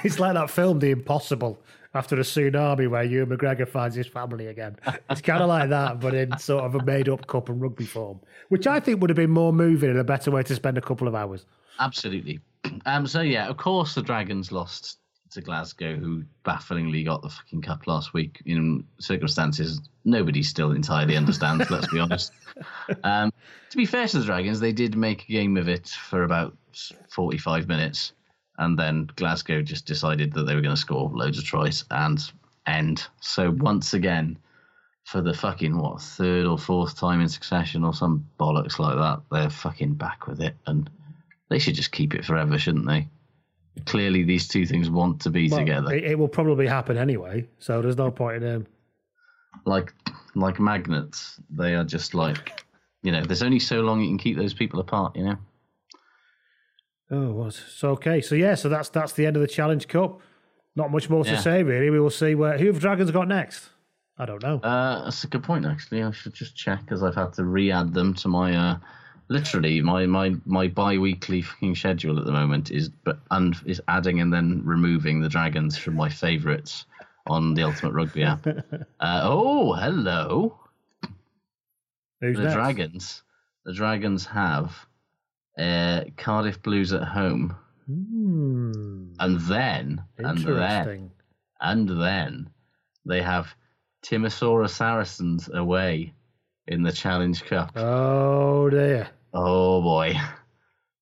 It's like that film, The Impossible, after a tsunami where Ewan McGregor finds his family again. It's kind of like that, but in sort of a made up cup and rugby form, which I think would have been more moving and a better way to spend a couple of hours. Absolutely. Um. So yeah, of course the Dragons lost to Glasgow, who bafflingly got the fucking cup last week in circumstances nobody still entirely understands. let's be honest. Um. To be fair to the Dragons, they did make a game of it for about forty-five minutes, and then Glasgow just decided that they were going to score loads of tries and end. So once again. For the fucking what third or fourth time in succession or some bollocks like that, they're fucking back with it, and they should just keep it forever, shouldn't they? Clearly, these two things want to be Well, together, It, it will probably happen anyway, so there's no point in him. like like magnets. They are just like, you know, there's only so long you can keep those people apart, you know. Oh, what? So okay, so yeah, so that's that's the end of the Challenge Cup. Not much more to say really. We will see where who have Dragons got next. I don't know. Uh, that's a good point, actually. I should just check because I've had to re-add them to my, uh, literally my my my bi-weekly fucking schedule at the moment is but and is adding and then removing the dragons from my favourites on the Ultimate Rugby app. Uh, oh, hello. Who's the next? dragons. The dragons have uh, Cardiff Blues at home, Hmm, and then and then interesting. and then they have Timisoara Saracens away in the Challenge Cup. Oh dear. Oh boy.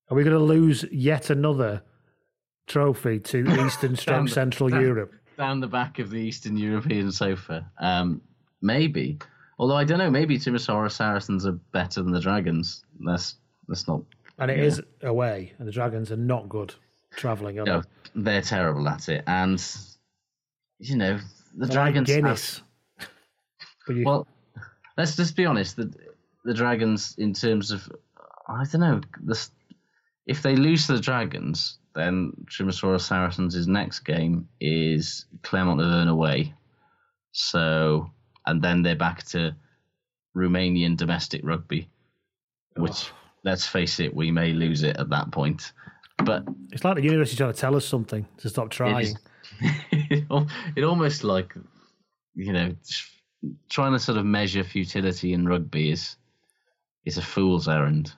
Are we going to lose yet another trophy to Eastern stroke Central down- Europe? Down the back of the Eastern European sofa. Um, maybe. Although I don't know, maybe Timisoara Saracens are better than the Dragons. Let's let's not And it Yeah. is away, and the Dragons are not good travelling. No, they? they're terrible at it, and you know the They're dragons. have- Guinness. But you, well, let's just be honest. The the dragons, in terms of, I don't know, this, if they lose to the dragons, then Timisoara Saracens' next game is Clermont Auvergne away. So, and then they're back to Romanian domestic rugby, which, oh. let's face it, we may lose it at that point. But it's like the university trying to tell us something to stop trying. is, it, it almost like you know trying to sort of measure futility in rugby is is a fool's errand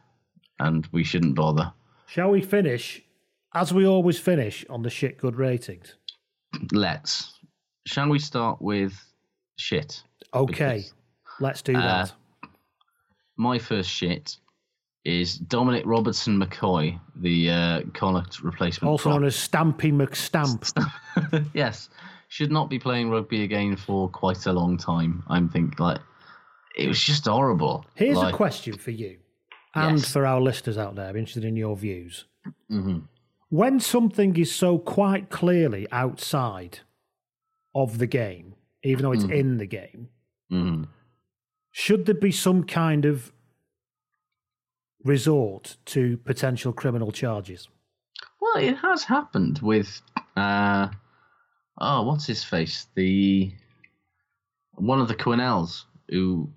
and we shouldn't bother Shall we finish, as we always finish, on the shit good ratings? let's shall we start with shit Okay, Because, let's do uh, that. my first shit is Dominic Robertson McCoy, the uh, Connacht replacement. also prop. known as Stampy McStamp. yes, should not be playing rugby again for quite a long time. I'm thinking like it was just horrible. Here's like, a question for you. And Yes. for our listeners out there, I'm interested in your views. hmm When something is so quite clearly outside of the game, even though it's Mhm. in the game, hmm should there be some kind of resort to potential criminal charges? Well, it has happened with uh oh, what's his face? The one of the Quinnells who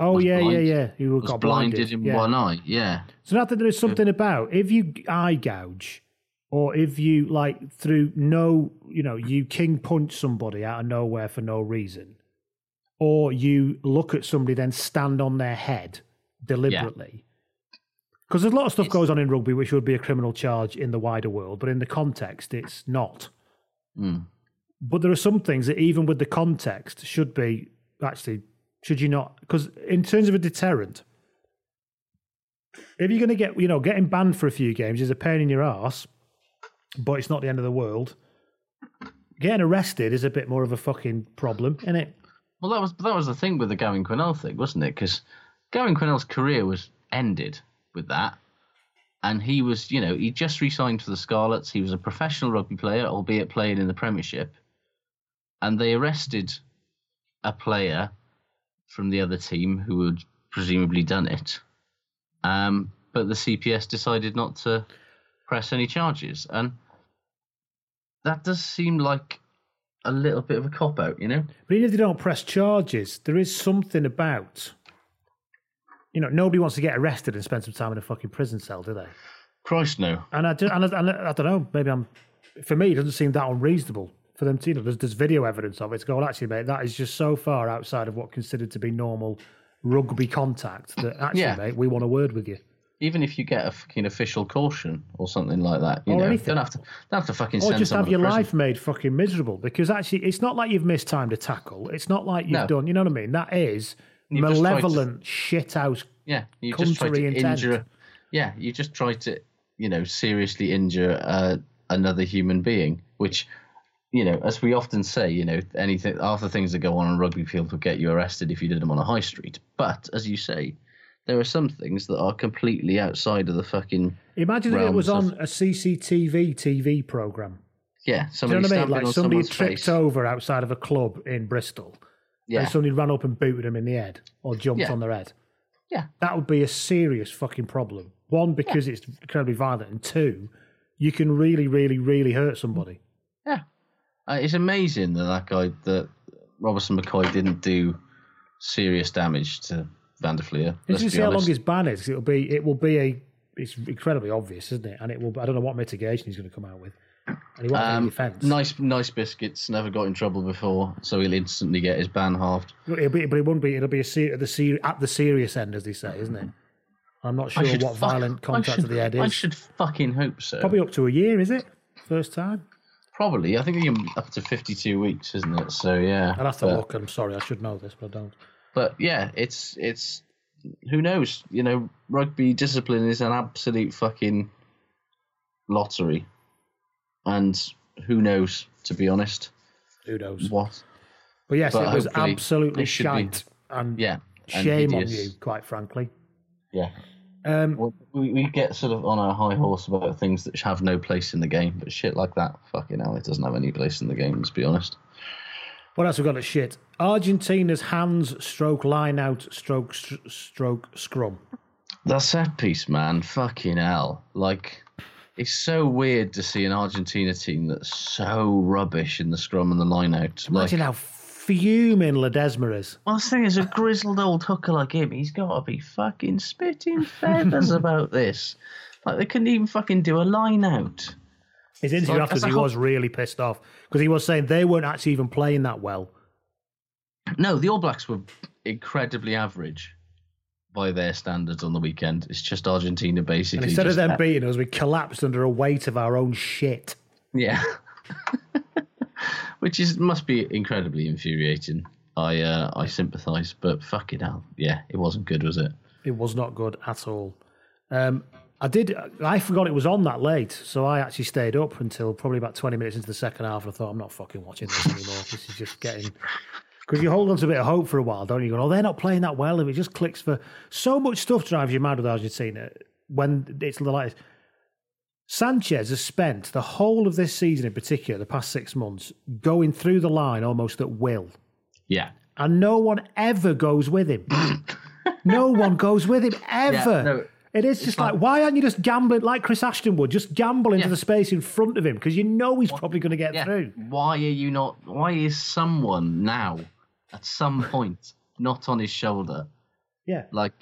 Oh yeah, blind- yeah, yeah. Who was got blinded, blinded, in yeah. one eye. Yeah. So now that there is something about if you eye gouge, or if you like through no, you know, you king punch somebody out of nowhere for no reason, or you look at somebody then stand on their head deliberately. Because there's a lot of stuff goes on in rugby which would be a criminal charge in the wider world, but in the context, it's not. Mm. But there are some things that, even with the context, should be actually should you not? Because in terms of a deterrent, if you're going to get you know getting banned for a few games is a pain in your ass, but it's not the end of the world. Getting arrested is a bit more of a fucking problem, isn't it? Well, that was that was the thing with the Gavin Quinnell thing, wasn't it? Because Gavin Quinnell's career was ended with that, and he was, you know, he just re-signed for the Scarlets. He was a professional rugby player, albeit playing in the Premiership, and they arrested a player from the other team who had presumably done it, um, but the CPS decided not to press any charges, and that does seem like a little bit of a cop out, you know. But even if they don't press charges, there is something about you know nobody wants to get arrested and spend some time in a fucking prison cell, do they? Christ no. And I, do, and I, and I, I don't know. Maybe I'm. For me, it doesn't seem that unreasonable for them to. You know, there's, there's video evidence of it. To go, well, actually, mate, that is just so far outside of what considered to be normal rugby contact that actually, Yeah. mate, we want a word with you. Even if you get a fucking official caution or something like that, you Or know, anything. don't have to don't have to fucking Or just have your prison. life made fucking miserable because actually, it's not like you've missed time to tackle. It's not like you've No. done. You know what I mean? That is You've tried to- malevolent shithouse. Yeah, you just try to country intent. injure. Yeah, you just try to, you know, seriously injure uh, another human being, which, you know, as we often say, you know, anything, half the things that go on on a rugby field would get you arrested if you did them on a high street. But as you say, there are some things that are completely outside of the fucking. Imagine if it was on of- a CCTV TV program. Yeah, Do you somebody know what I mean? Like on somebody tripped face. over outside of a club in Bristol. Yeah. And somebody ran up and booted him in the head or jumped Yeah. on their head. Yeah. That would be a serious fucking problem. One, because it's incredibly violent, and two, you can really, really, really hurt somebody. Yeah, uh, it's amazing that that guy, that Robertson McCoy, didn't do serious damage to Van der Fleer. Let's see how long his ban is. It'll be, it will be a, it's incredibly obvious, isn't it? And it will. I don't know what mitigation he's going to come out with. And he won't Um, defence. nice, nice biscuits. Never got in trouble before, so he'll instantly get his ban halved. It'll be, but it won't be. It'll be a ser- the ser- at the serious end, as they say, isn't it? I'm not sure what fuck- violent contact should- to the head is. I should fucking hope so. Probably up to a year, is it? First time. Probably. I think you're up to fifty-two weeks, isn't it? So yeah. I'll have to but, look. I'm sorry, I should know this, but I don't. But yeah, it's it's who knows? You know, rugby discipline is an absolute fucking lottery, and who knows? To be honest, Who knows? what? But yes, But it was absolutely it should be- shite and Yeah, and shame on you, quite frankly. Yeah. Um, we, we get sort of on our high horse about things that have no place in the game, but shit like that, fucking hell, it doesn't have any place in the game. Let's be honest. What else we got at shit? Argentina's hands stroke line out stroke str- stroke scrum. That set piece, man, fucking hell. Like, it's so weird to see an Argentina team that's so rubbish in the scrum and the line out. Imagine like, how fuming Ledesma is. Well, the thing is, a grizzled old hooker like him, he's got to be fucking spitting feathers about this. Like, they couldn't even fucking do a line out. His interview Like, afterwards, he whole- was really pissed off because he was saying they weren't actually even playing that well. No, the All Blacks were incredibly average by their standards on the weekend. It's just Argentina basically. And instead of them beating us, we collapsed under a weight of our own shit. Yeah. Which is must be incredibly infuriating. I uh, I sympathise, but fuck it hell, yeah, it wasn't good, was it? It was not good at all. Um, I did. I forgot it was on that late, so I actually stayed up until probably about twenty minutes into the second half. And I thought, I'm not fucking watching this anymore. this is just getting Because you hold on to a bit of hope for a while, don't you? Go, oh, they're not playing that well. If it just clicks for so much stuff drives you mad with Argentina when it's like this. Sanchez has spent the whole of this season, in particular, the past six months, going through the line almost at will, Yeah. and no one ever goes with him. no one goes with him ever. no, it is just like, why aren't you just gambling like Chris Ashton would? Just gamble into Yeah. the space in front of him because you know he's probably going to get Yeah. through. Why are you not? Why is someone now, at some point, not on his shoulder? Yeah. Like,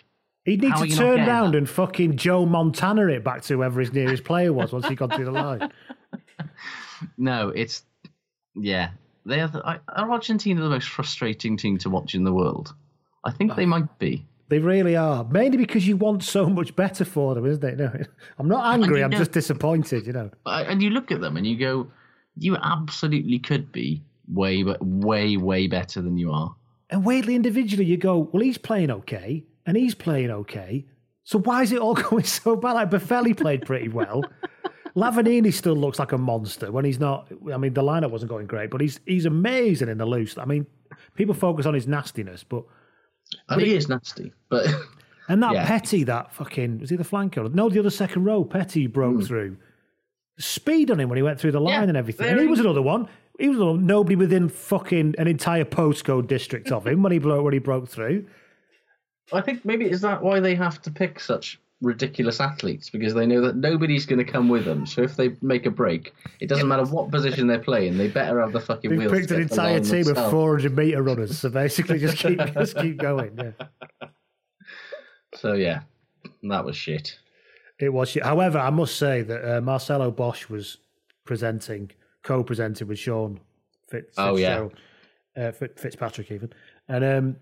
He'd need How to are you not turn getting around that? and fucking Joe Montana it back to whoever his nearest player was once he got through the line. no, it's yeah. They are. The, are Argentina the most frustrating team to watch in the world? I think they might be. They really are. Mainly because you want so much better for them, isn't it? No, I'm not angry. you I'm know- just disappointed. You know. And you look at them and you go, you absolutely could be way, but way, way better than you are. And weirdly, individually, you go, well, he's playing okay, and he's playing okay. So why is it all going so bad? Like Boffelli played pretty well. Lavanini still looks like a monster when he's not. I mean, the lineup wasn't going great, but he's he's amazing in the loose. I mean, people focus on his nastiness, but And he is nasty, but and that Yeah. Petti, that fucking was he the flanker? No, the other second row. Petti broke hmm. through. Speed on him when he went through the line. Yeah, and everything. And he was another one. He was another nobody within fucking an entire postcode district of him when he broke when he broke through. I think maybe is that why they have to pick such ridiculous athletes because they know that nobody's going to come with them. So if they make a break, it doesn't matter what position they're playing. They better have the fucking They picked an entire team of 400 meter runners. So basically, just keep just keep going. Yeah. So yeah, that was shit. It was. shit. However, I must say that uh, Marcelo Bosch was presenting, co-presenting with Sean Fitz, Oh, yeah. Uh, Fitzpatrick even, and um,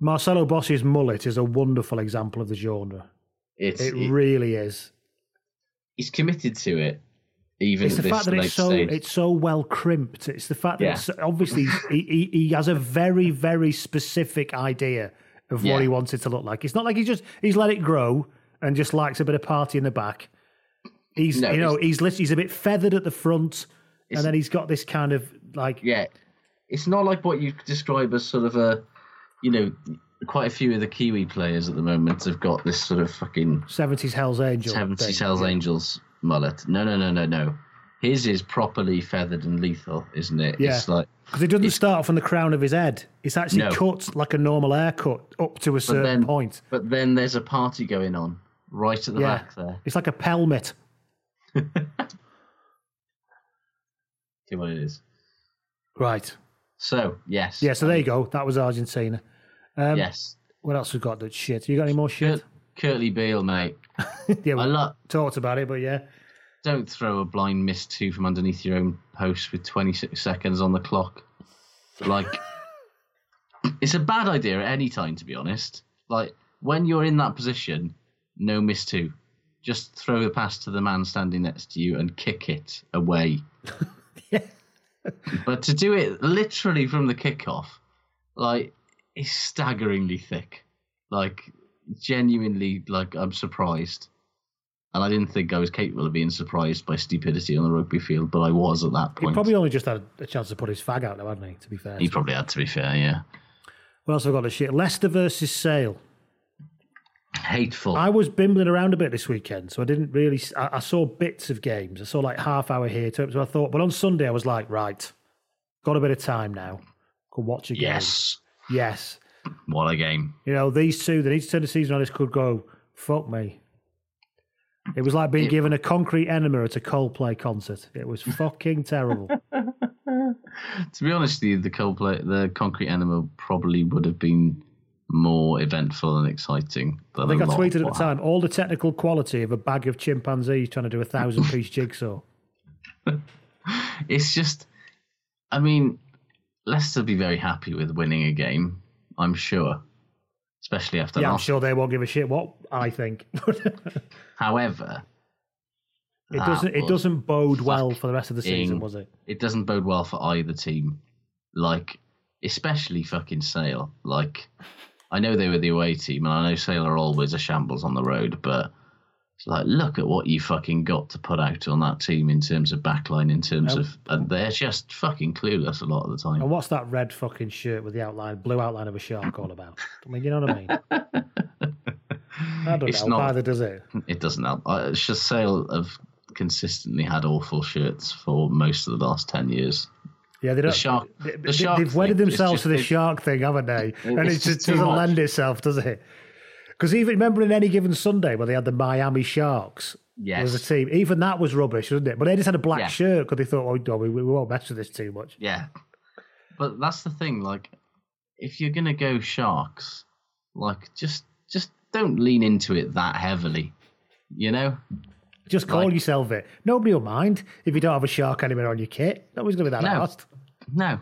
Marcelo Bosch's mullet is a wonderful example of the genre. It's It it- really is. he's committed to it. Even It's the fact that it's so stage. it's so well crimped. It's the fact that Yeah. it's, obviously he, he he has a very very specific idea of Yeah. what he wants it to look like. It's not like he just he's let it grow and just likes a bit of party in the back. He's No, you know he's he's a bit feathered at the front, and then he's got this kind of like yeah, it's not like what you describe as sort of a, you know, quite a few of the Kiwi players at the moment have got this sort of fucking seventies Hell's Angel. seventies. Hells Yeah. Angels mullet. No, no, no, no, no. His is properly feathered and lethal, isn't it? Yeah. It's like Because it doesn't start from the crown of his head. It's actually No. cut like a normal haircut up to a but certain then, point. But then there's a party going on right at the Yeah. back there. It's like a pelmet. See what it is. Right. So yes, Yeah, so there you go. That was Argentina. Um, yes. What else we got that's shit? You got any more shit? Kurtley Beale, mate. yeah, we I lo- talked about it, but yeah. Don't throw a blind miss two from underneath your own post with 26 seconds on the clock. Like, it's a bad idea at any time, to be honest. Like, when you're in that position, no miss two. Just throw the pass to the man standing next to you and kick it away. But to do it literally from the kickoff, like, is staggeringly thick. Like, genuinely, like, I'm surprised. And I didn't think I was capable of being surprised by stupidity on the rugby field, but I was at that point. He probably only just had a chance to put his fag out, though, hadn't he? To be fair. He probably had to be fair, yeah. What else have I got to shit? Leicester versus Sale. Hateful. I was bimbling around a bit this weekend, so I didn't really. I saw bits of games. I saw like half hour here, so I thought. But on Sunday, I was like, right, got a bit of time now. Could watch a game. Yes. Yes. What a game. You know, these two, they need to turn the season on. This could go, fuck me. It was like being given a concrete enema at a Coldplay concert. It was fucking terrible. To be honest you, the Coldplay, the Concrete enema probably would have been more eventful and exciting. I think a I lot tweeted at the time all the technical quality of a bag of chimpanzees trying to do a thousand piece jigsaw. It's just, I mean, Leicester be very happy with winning a game, I'm sure, especially after yeah, I'm sure they won't give a shit what I think. However, It doesn't. It doesn't bode well for the rest of the season, was it? It doesn't bode well for either team. Like, especially fucking Sale. Like, I know they were the away team, and I know Sale are always a shambles on the road, but It's like, look at what you fucking got to put out on that team in terms of backline, in terms of, and they're just fucking clueless a lot of the time. And what's that red fucking shirt with the outline, blue outline of a shark all about? I mean, you know what I mean? I don't It's know. not- Either does it? It doesn't help. Uh, Shasale have consistently had awful shirts for most of the last 10 years. Yeah, they The don't. shark- they, the shark have wedded themselves to the shark thing, haven't they? and it just doesn't much. lend itself, does it? Because even remember in any given Sunday when they had the Miami Sharks Yes. as a team, even that was rubbish, wasn't it? But they just had a black Yeah. shirt because they thought, oh, no, we, we won't mess with this too much. Yeah. But that's the thing, like, if you're gonna go sharks, like just just don't lean into it that heavily. You know? Just call Like- yourself it. Nobody will mind if you don't have a shark anywhere on your kit. Nobody's going to be that No. asked. No.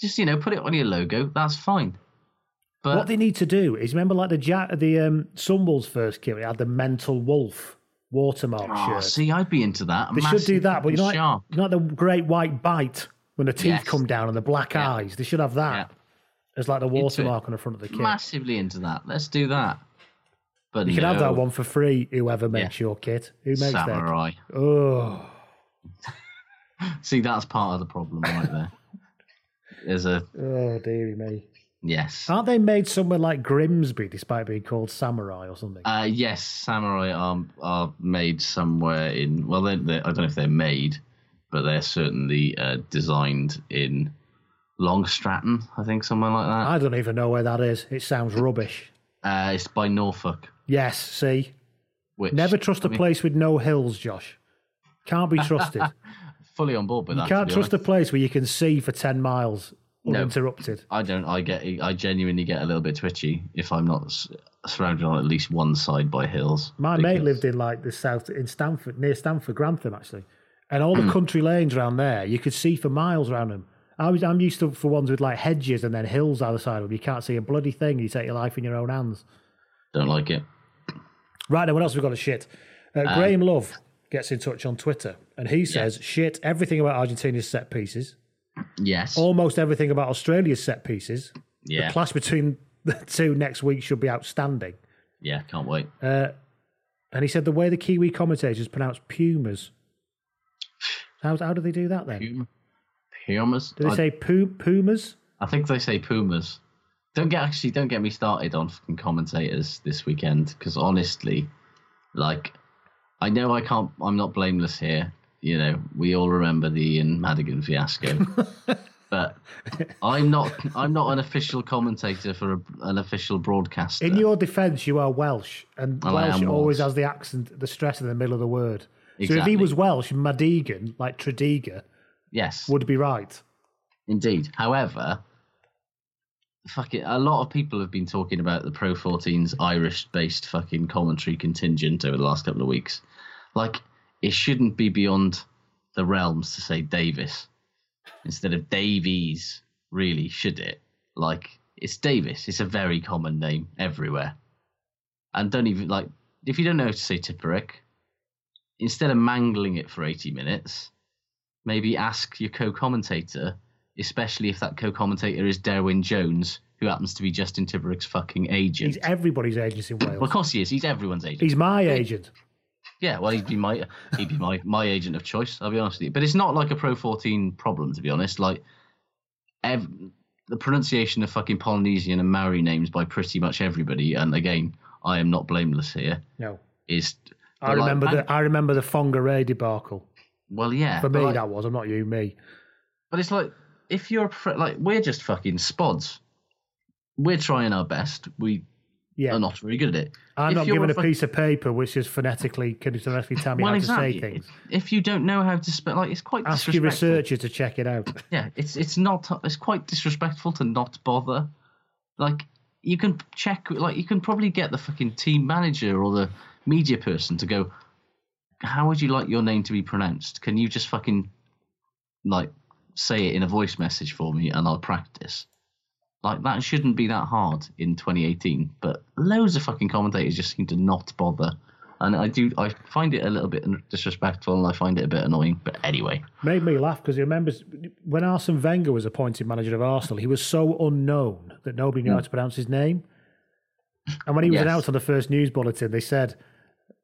Just, you know, put it on your logo, that's fine. But what they need to do is remember, like the ja- the um, Sunwolves first kit, it had the mental wolf watermark oh, shirt. see, I'd be into that. They should do that, but you know, like, you know, like the great white bite when the teeth Yes. come down and the black Yeah. eyes. They should have that as like the watermark on the front of the kit. Massively into that. Let's do that. But you can have that one for free. Whoever makes your kit, who makes Samurai. that? Oh, See, that's part of the problem right there. There's a oh, dearie me. yes. Aren't they made somewhere like Grimsby, despite being called Samurai or something? Uh, yes, samurai are are made somewhere in. Well, they they I don't know if they're made, but they're certainly uh, designed in Long Stratton, I think, somewhere like that. I don't even know where that is. It sounds rubbish. Uh, it's by Norfolk. Yes, see, Which never trust I a mean, place with no hills, Josh. Can't be trusted. Fully on board with you that. can't to be trust a place where you can see for ten miles No. uninterrupted. I don't. I get. I genuinely get a little bit twitchy if I'm not surrounded on at least one side by hills. My mate lived in like the south in Stamford, near Stamford, Grantham actually, and all the country lanes around there you could see for miles around them. I was I'm used to for ones with like hedges and then hills either side of them. You can't see a bloody thing. You take your life in your own hands. Don't like it. Right then, what else we got to shit? Uh, Um, Graham Love gets in touch on Twitter and he says shit everything about Argentina's set pieces, Yes. almost everything about Australia's set pieces. Yeah. The clash between the two next week should be outstanding. Yeah. Can't wait. Uh, and he said the way the Kiwi commentators pronounce pumas. How, how do they do that then? Puma. Pumas. Do they I- say pu- pumas? I think they say Pumas. Don't get actually don't get me started on fucking commentators this weekend because honestly, like, I know I can't. I'm not blameless here. You know, we all remember the Ian Madigan fiasco, but I'm not. I'm not an official commentator for a, an official broadcaster. In your defence, you are Welsh, and Welsh always Welsh. has the accent, the stress in the middle of the word. So if he was Welsh, Madigan, like Tredegar, yes, would be right. Indeed. However, fuck it, a lot of people have been talking about the Pro 14's Irish-based fucking commentary contingent over the last couple of weeks. Like, it shouldn't be beyond the realms to say Davis instead of Davies, really, should it? Like, it's Davis. It's a very common name everywhere. And don't even, like, if you don't know how to say Tipuric, instead of mangling it for 80 minutes, maybe ask your co-commentator, especially if that co-commentator is Derwyn Jones, who happens to be Justin Tipuric's fucking agent. He's everybody's agent in Wales. Well, of course he is. He's everyone's agent. He's my agent. Yeah, well, he'd be my he'd be my, my agent of choice. I'll be honest with you, but it's not like a Pro 14 problem to be honest. Like, ev- the pronunciation of fucking Polynesian and Maori names by pretty much everybody, and again, I am not blameless here. No. Is I but, like, remember the I remember the Fongaray debacle. Well, yeah, For me, like- that was. I'm not you, me. But it's like if you're like we're just fucking spods. We're trying our best. We Yeah. are not very good at it. I'm If not given a fuck- piece of paper which is phonetically can phonetically tell me well, how exactly. to say things. If you don't know how to spell, like it's quite Ask your researcher to check it out. Yeah, it's it's not. It's quite disrespectful to not bother. Like you can check. Like you can probably get the fucking team manager or the media person to go. How would you like your name to be pronounced? Can you just fucking like say it in a voice message for me and I'll practice. Like that shouldn't be that hard in 2018, but loads of fucking commentators just seem to not bother. And I do, I find it a little bit disrespectful, and I find it a bit annoying. But anyway, Made me laugh because he remembers when Arsene Wenger was appointed manager of Arsenal, he was so unknown that nobody knew how to pronounce his name. And when he was Yes. announced on the first news bulletin, they said,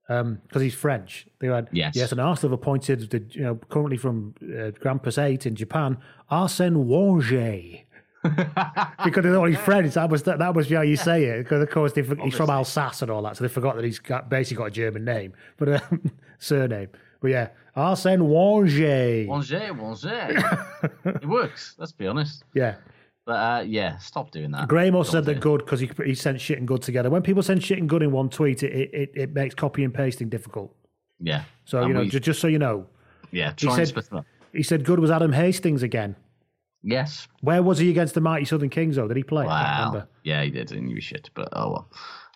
because he's French. They had Yes. yes, and Arsenal have appointed the you know currently from uh, Grampus Eight in Japan, Arsène Wenger. Because they thought he's friends. That was that, that was how you say it. Because of course they, he's from Alsace and all that, so they forgot that he's got basically got a German name, but um, surname. But yeah, Arsène Wenger. Wanger, Wanger. it works. Let's be honest. Yeah. But uh, yeah, stop doing that. Graham also said that good because he, he sent shit and good together. When people send shit and good in one tweet, it, it, it, makes copy and pasting difficult. Yeah. So, And you know, we- ju- just so you know, yeah, he and said- split them up. he said good was Adam Hastings again. Yes. Where was he against the mighty Southern Kings, though? Did he play? I Wow. Yeah, he did, and you shit. But oh well.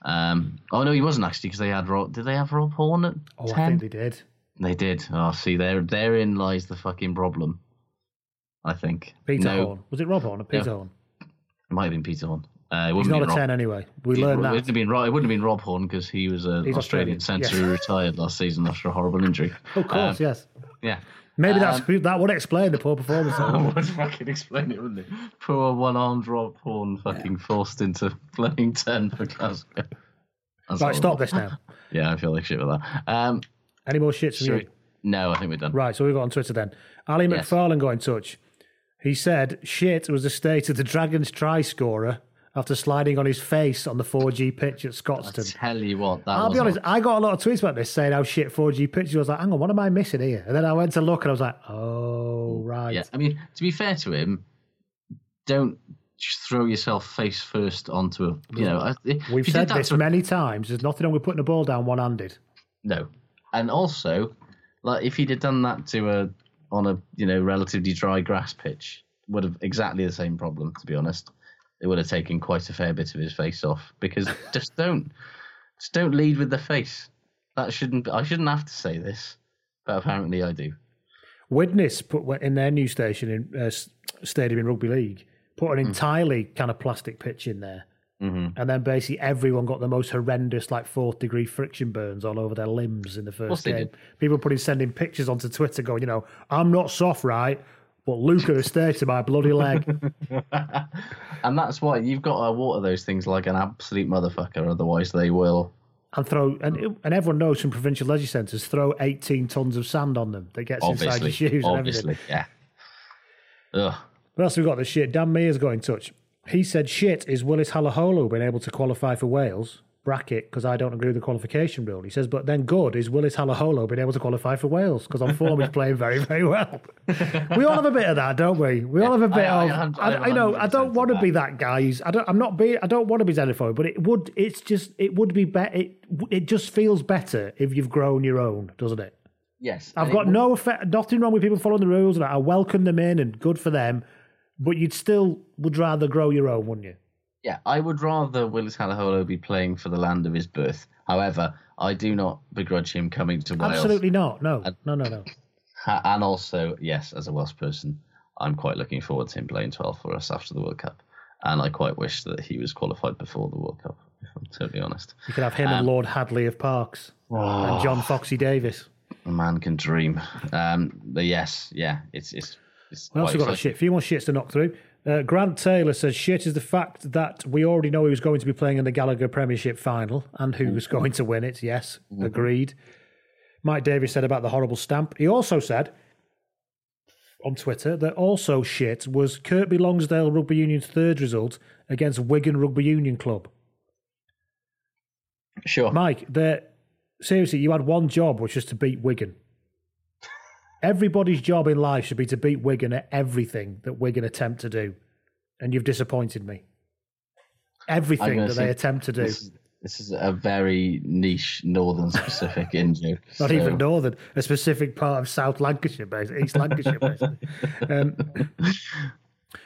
Um, oh no, he wasn't actually because they had Rob. Did they have Rob Horne at Oh, I think they did. They did. Oh, see, there, therein lies the fucking problem. I think. Peter no, Horne. Was it Rob Horne or Peter No. Horne? It might have been Peter Horne. Uh, it He's wouldn't a Rob- 10 anyway. We learned it learned wouldn't have been. It wouldn't have been Rob Horne because he was an Australian, Australian, centre yes. who retired last season after a horrible injury. Of course, Um, yes. Yeah. Maybe Um, that's that would explain the poor performance. That would fucking explain it, wouldn't it? Poor one-armed Rob Horne fucking forced into playing ten for Glasgow. That's right, stop this now. Yeah, I feel like shit with that. Um, Any more shits from you? we- no, I think we're done. Right, so we've got on Twitter then. Ali Yes. McFarlane got in touch. He said shit was the state of the Dragons try scorer after sliding on his face on the 4G pitch at Scotstoun. Tell you what, that I'll be honest, I got a lot of tweets about this saying how shit 4G pitches. I was like, hang on, what am I missing here? And then I went to look and I was like, oh, right. Yeah, I mean, to be fair to him, don't throw yourself face first onto a. You know, We've you said this for- many times. There's nothing wrong with putting a ball down one handed. No, and also, like if he'd have done that to a on a you know relatively dry grass pitch, would have exactly the same problem. To be honest, it would have taken quite a fair bit of his face off because just don't, just don't lead with the face. That shouldn't. I shouldn't have to say this, but apparently I do. Widnes put in their new station in uh, stadium in rugby league, put an entirely kind of plastic pitch in there. Mm-hmm. And then basically everyone got the most horrendous, like fourth degree friction burns all over their limbs in the first game. People putting sending pictures onto Twitter going, you know, I'm not soft, right? But look at the state of my bloody leg. And that's why you've got to water those things like an absolute motherfucker, otherwise they will. and throw and and everyone knows from provincial leisure centres throw 18 tons of sand on them that gets inside your shoes and everything. obviously, yeah. Ugh. What else have we got? The shit. Dan Mears got in touch. He said shit is Willis Halaholo being able to qualify for Wales. Bracket because I don't agree with the qualification rule. He says, but then good is Willis Halaholo being able to qualify for Wales because on form he's playing very very well. we all have a bit of that, don't we? We all have a bit I- of. I, I I, know. I don't want to be that guy. who's- I don't. I'm not be. I don't want to be xenophobic, but it would. It's just. It would be better. It, it just feels better if you've grown your own, doesn't it? Yes. I've got no effect, nothing wrong with people following the rules, and I welcome them in, and good for them. But you'd still would rather grow your own, wouldn't you? Yeah, I would rather Willis Halaholo be playing for the land of his birth. However, I do not begrudge him coming to Wales. Absolutely not. No, no, no, no. And also, yes, as a Welsh person, I'm quite looking forward to him playing 12 for us after the World Cup. And I quite wish that he was qualified before the World Cup, if I'm totally honest. You could have him and Um, Lord Hadley of Parks and John Foxy Davis. A man can dream. Um, but yes, yeah, it's it's. it's What else quite we got? A shit. A few more shits to knock through. Uh, Grant Taylor says shit is the fact that we already know he was going to be playing in the Gallagher Premiership final and who was going to win it. Yes, agreed. Mike Davis said about the horrible stamp. He also said on Twitter that also shit was Kirkby Lonsdale Rugby Union's third result against Wigan Rugby Union Club. Sure. Mike, the, seriously, you had one job, which was to beat Wigan. Everybody's job in life should be to beat Wigan at everything that Wigan attempt to do. And you've disappointed me. Everything that they attempt to do. This, is- this is a very niche northern specific in joke. Not so- even northern, a specific part of South Lancashire, basically, East Lancashire, basically. Um,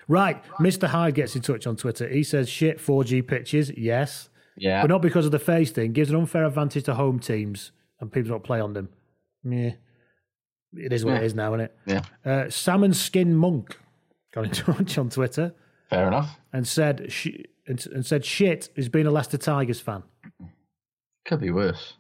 right, Mr. Hyde gets in touch on Twitter. He says, shit, 4G pitches, yes. Yeah. But not because of the face thing. Gives an unfair advantage to home teams and people don't play on them. Yeah. It is what Yeah. it is now, isn't it? Yeah. Uh, Salmon Skin Monk got in touch on Twitter Fair enough. and said, sh- and, and said, shit, is being a Leicester Tigers fan. Could be worse.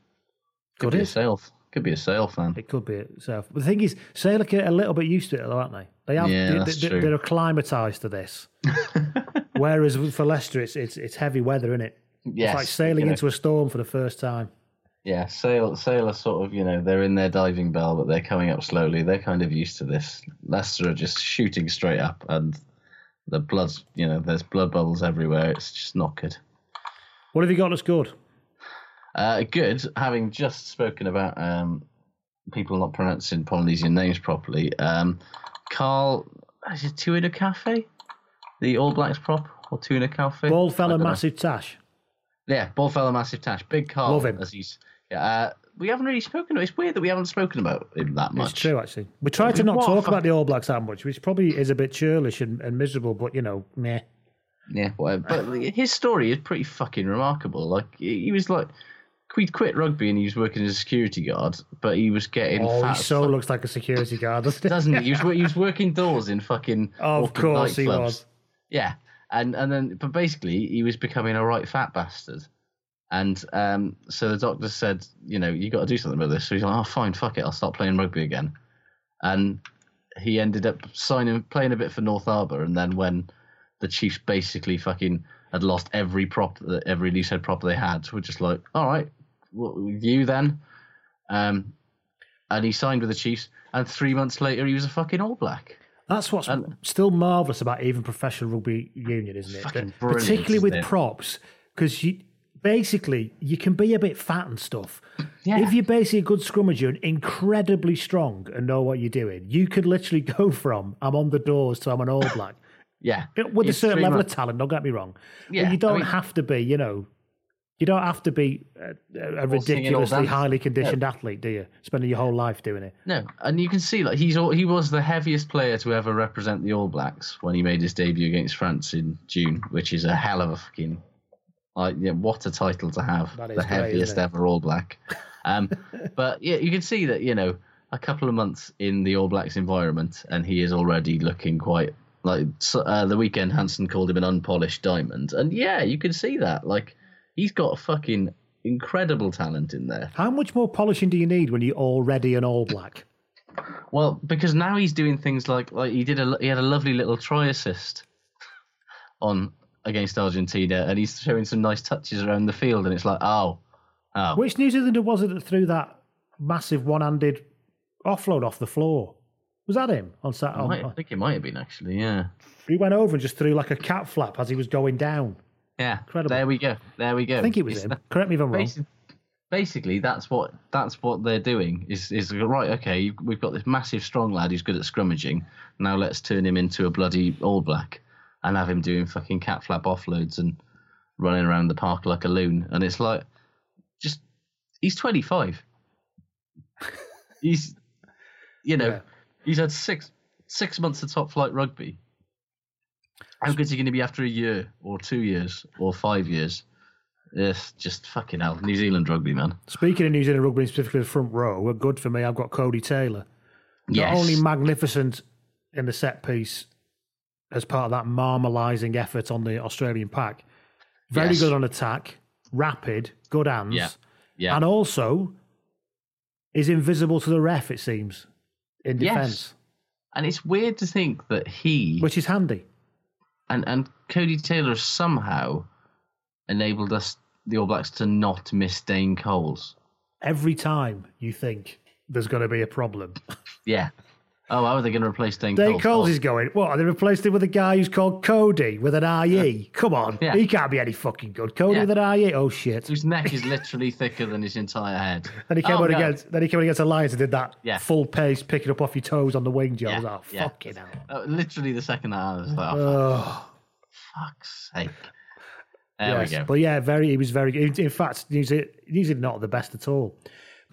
Could Could be a it? sale. Could be a sale fan. It could be a itself. But the thing is, Salic are a little bit used to it, though, aren't they? They have. Yeah, they, that's they, true. They're acclimatized to this. Whereas for Leicester, it's it's, it's heavy weather, isn't it? Yes, it's like sailing you know. into a storm for the first time. Yeah, are sort of, you know, they're in their diving bell, but they're coming up slowly. They're kind of used to this. Leicester are just shooting straight up, and the blood's, you know, there's blood bubbles everywhere. It's just not good. What have you got that's good? Uh, good, having just spoken about um, people not pronouncing Polynesian names properly. Um, Karl, is it Tuna Cafe? The All Blacks prop or Tuna Cafe? Bald fella, don't know. massive tash. Yeah, ball fella, massive tash, big Karl. Love him. As he's, uh, we haven't really spoken. It's weird that we haven't spoken about him that much. It's true, actually. We try to not What talk about the All Blacks that much, which probably is a bit churlish and, and miserable, but you know, meh. Yeah, whatever. But his story is pretty fucking remarkable. Like he was like, he'd quit rugby and he was working as a security guard, but he was getting Oh, fat. he so fuck, looks like a security guard, doesn't he? doesn't he? He was, he was working doors in fucking. Of course he was. Yeah, and and then but basically he was becoming a right fat bastard, and um, so the doctor said, you know, you got to do something about this. So he's like, oh fine, fuck it, I'll start playing rugby again, and he ended up signing playing a bit for North Harbour, and then when the Chiefs basically fucking had lost every prop, that every loose head prop they had, we're just like, all right, what with you then? Um, and he signed with the Chiefs, and three months later he was a fucking All Black. That's what's still marvellous about even professional rugby union, isn't it? Fucking That- brilliant, particularly with it? props, because you basically you can be a bit fat and stuff. Yeah. If you're basically a good scrummager and incredibly strong and know what you're doing, you could literally go from I'm on the doors to I'm an All Black. Yeah, with a certain level months- of talent. Don't get me wrong. Yeah, but you don't mean- have to be. You know, you don't have to be a, a All singing, all ridiculously highly conditioned No. athlete, do you? Spending your whole life doing it. No, and you can see like he's all, he was the heaviest player to ever represent the All Blacks when he made his debut against France in June, which is a hell of a fucking like yeah, what a title to have, That the is great, heaviest ever All Black. Um, but yeah, you can see that you know a couple of months in the All Blacks environment, and he is already looking quite like so, uh, the weekend. Hansen called him an unpolished diamond, and yeah, you can see that like he's got a fucking incredible talent in there. How much more polishing do you need when you're already an All Black? Well, because now he's doing things like like he did a he had a lovely little try assist on against Argentina, and he's showing some nice touches around the field, and it's like, oh, oh, Which New Zealander was it that threw that massive one-handed offload off the floor? Was that him on Saturday? I think it might have been actually, yeah, He went over and just threw like a cat flap as he was going down. yeah. Incredible. There we go. There we go. I think it was It's him. that- Correct me if I'm wrong. Basically, that's what that's what they're doing. Is is right? Okay, we've got this massive strong lad who's good at scrummaging. Now let's turn him into a bloody All Black and have him doing fucking cat flap offloads and running around the park like a loon. And it's like, just he's twenty five. he's, you know, Yeah. he's had six six months of top flight rugby. How good's he going to be after a year or two years or five years? Yes, just fucking hell. New Zealand rugby, man. Speaking of New Zealand rugby, specifically the front row, well, good for me. I've got Codie Taylor. Not Yes. only magnificent in the set piece as part of that marmalising effort on the Australian pack, very Yes. good on attack, rapid, good hands, Yeah. Yeah. and also is invisible to the ref, it seems, in Yes. defence, And it's weird to think that he which is handy. and, and Codie Taylor somehow enabled us, the All Blacks, to not miss Dane Coles. Every time you think there's going to be a problem, Yeah. Oh, how are they going to replace Dane, Dave Coles? Coles is going, what? Are they replaced him with a guy who's called Codie with an IE? Come on. Yeah. He can't be any fucking good. Codie Yeah. with an IE? Oh, shit. Whose neck is literally thicker than his entire head. Then he came Oh, on no. against. Then he came against Alliance and did that Yeah. full pace, picking up off your toes on the wing job. I was Yeah, like, oh, yeah. fucking hell. Uh, literally the second that I was like, oh, Oh, fuck's sake. There yes. we go. But yeah, very. He was very. In, in fact, he's, New not the best at all.